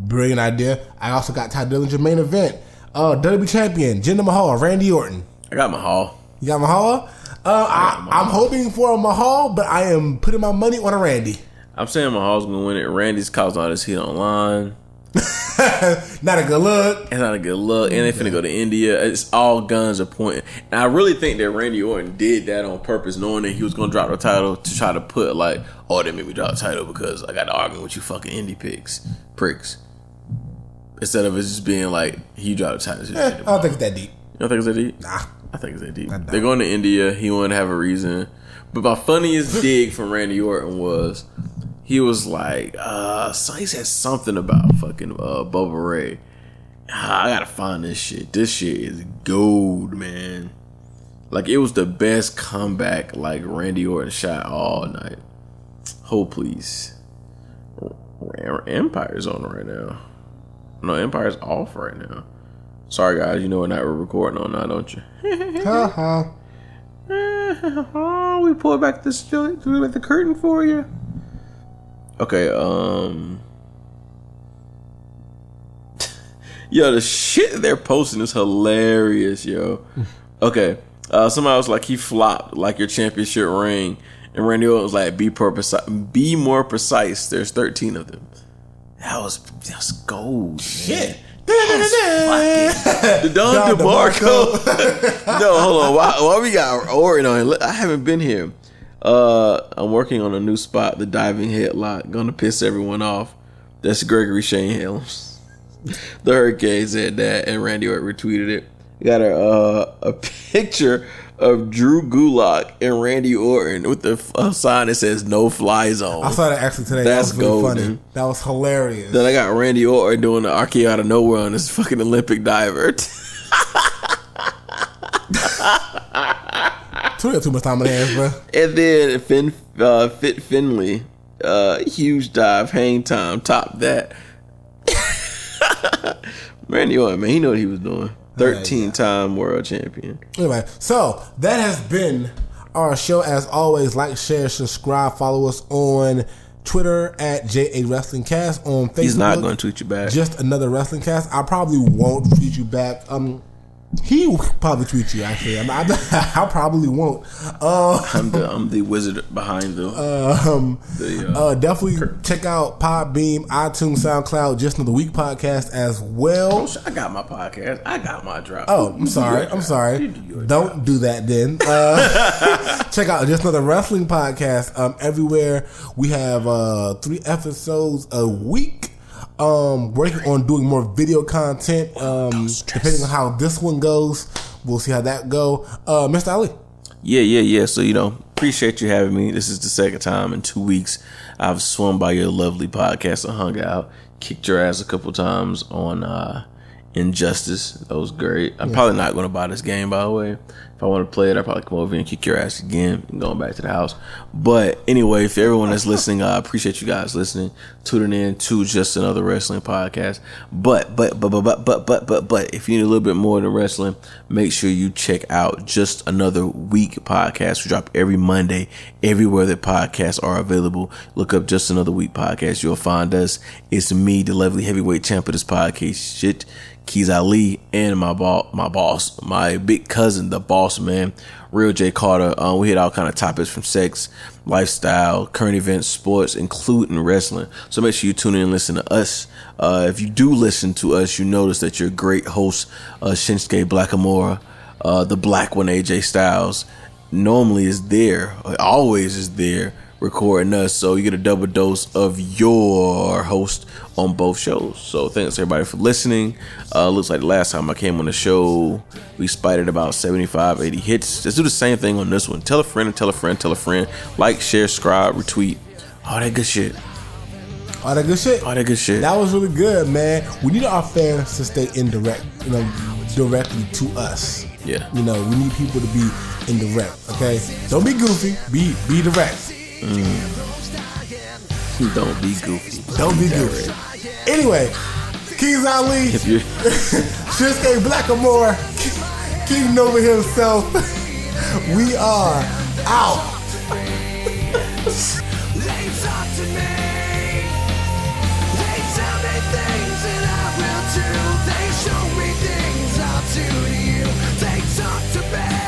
Speaker 1: Brilliant idea. I also got Tye Dillinger main event. Uh, WWE champion Jinder Mahal, Randy Orton.
Speaker 2: I got Mahal.
Speaker 1: You got Mahal. Uh, I, I'm hoping for a Mahal, but I am putting my money on a Randy.
Speaker 2: I'm saying Mahal's gonna win it. Randy's caused all this heat online.
Speaker 1: Not a good look.
Speaker 2: It's not a good look. And they finna go to India. It's all guns are pointing. And I really think that Randy Orton did that on purpose, knowing that he was gonna drop the title to try to put like, oh, they made me drop the title because I got to argue with you fucking indie picks, pricks. Instead of it just being like he dropped the title.
Speaker 1: Eh, I don't think it's that deep.
Speaker 2: You don't think it's that deep?
Speaker 1: Nah.
Speaker 2: I think it's that They're going to India. He wanted to have a reason. But my funniest dig from Randy Orton was he was like, uh, so he said something about fucking uh, Bubba Ray. Ah, I gotta find this shit. This shit is gold, man. Like it was the best comeback like Randy Orton shot all night. Hold please. Empire's on right now. No, Empire's off right now. Sorry guys, you know what night we're not recording on now, don't you?
Speaker 1: Uh-huh.
Speaker 2: oh, we pulled back the pulled the curtain for you. Okay, um, yo, the shit they're posting is hilarious, yo. Okay, uh, somebody was like he flopped like your championship ring, and Randy Orton was like be purpose, be more precise. There's 13 of them. That was that's gold, shit. The Don
Speaker 1: Don
Speaker 2: DeMarco. no, hold on. Why, why we got Orton on? here? I haven't been here. Uh, I'm working on a new spot, the diving headlock. Gonna piss everyone off. That's Gregory Shane Helms. the Hurricane said that, and Randy Orton retweeted it. Got a uh, a picture of Drew Gulak and Randy Orton with the uh, sign that says "No Fly Zone."
Speaker 1: I saw that actually today.
Speaker 2: That's
Speaker 1: that was really
Speaker 2: golden.
Speaker 1: funny. That was hilarious.
Speaker 2: Then I got Randy Orton doing the RKO out of nowhere on this fucking Olympic diver.
Speaker 1: Twitter too much time on hands, bro.
Speaker 2: And then Finn, uh, Fit Finlay, uh, huge dive, hang time, top that. Randy Orton, man, he knew what he was doing. Thirteen time world champion.
Speaker 1: Anyway, so that has been our show. As always, like, share, subscribe, follow us on Twitter at JA Wrestling Cast on Facebook.
Speaker 2: He's not going to tweet you back.
Speaker 1: Just another wrestling cast. I probably won't tweet you back. Um, he will probably tweet you actually. I, I, I probably won't. Uh,
Speaker 2: I'm the I'm the wizard behind the.
Speaker 1: um,
Speaker 2: the uh,
Speaker 1: uh, definitely check out Podbean, iTunes, SoundCloud, Just Another Week podcast as well.
Speaker 2: I got my podcast. I got my drop.
Speaker 1: Oh, I'm sorry. I'm sorry. Don't do that then. Uh, check out just another wrestling podcast. Um, everywhere we have uh three episodes a week. Um, working on doing more video content. Um, depending on how this one goes, we'll see how that go. Uh, Mr. Ali.
Speaker 2: Yeah, yeah, yeah. So you know, appreciate you having me. This is the second time in two weeks I've swum by your lovely podcast and hung out, kicked your ass a couple times on uh Injustice. That was great. I'm probably not going to buy this game, by the way. I want to play it, I'll probably come over here and kick your ass again and going back to the house. But anyway, for everyone that's listening, I appreciate you guys listening, tuning in to just another wrestling podcast. But, but, but, but, but, but, but, but, but, if you need a little bit more than wrestling, make sure you check out just another week podcast. We drop every Monday, everywhere that podcasts are available. Look up just another week podcast. You'll find us. It's me, the lovely heavyweight champ of this podcast. Shit. Keys Ali and my boss, my boss, my big cousin, the boss man, Real J Carter. Um, we hit all kind of topics from sex, lifestyle, current events, sports, including wrestling. So make sure you tune in and listen to us. Uh, if you do listen to us, you notice that your great host, uh, Shinsuke Blackamora, uh, the black one, AJ Styles, normally is there, always is there recording us. So you get a double dose of your host on both shows. So thanks everybody for listening. Uh, looks like the last time I came on the show, we spited about 75, 80 hits. Let's do the same thing on this one. Tell a friend and tell a friend, tell a friend. Like, share, subscribe, retweet. All that good shit.
Speaker 1: All that good shit.
Speaker 2: All that good shit.
Speaker 1: That was really good, man. We need our fans to stay indirect, you know, directly to us.
Speaker 2: Yeah.
Speaker 1: You know, we need people to be indirect. Okay, don't be goofy. Be be direct. Mm.
Speaker 2: Don't be goofy.
Speaker 1: Don't be goofy. Anyway, Keys Ali, Shinsuke Blackamore, King Nova himself. We are out.
Speaker 3: To you. They talk to me.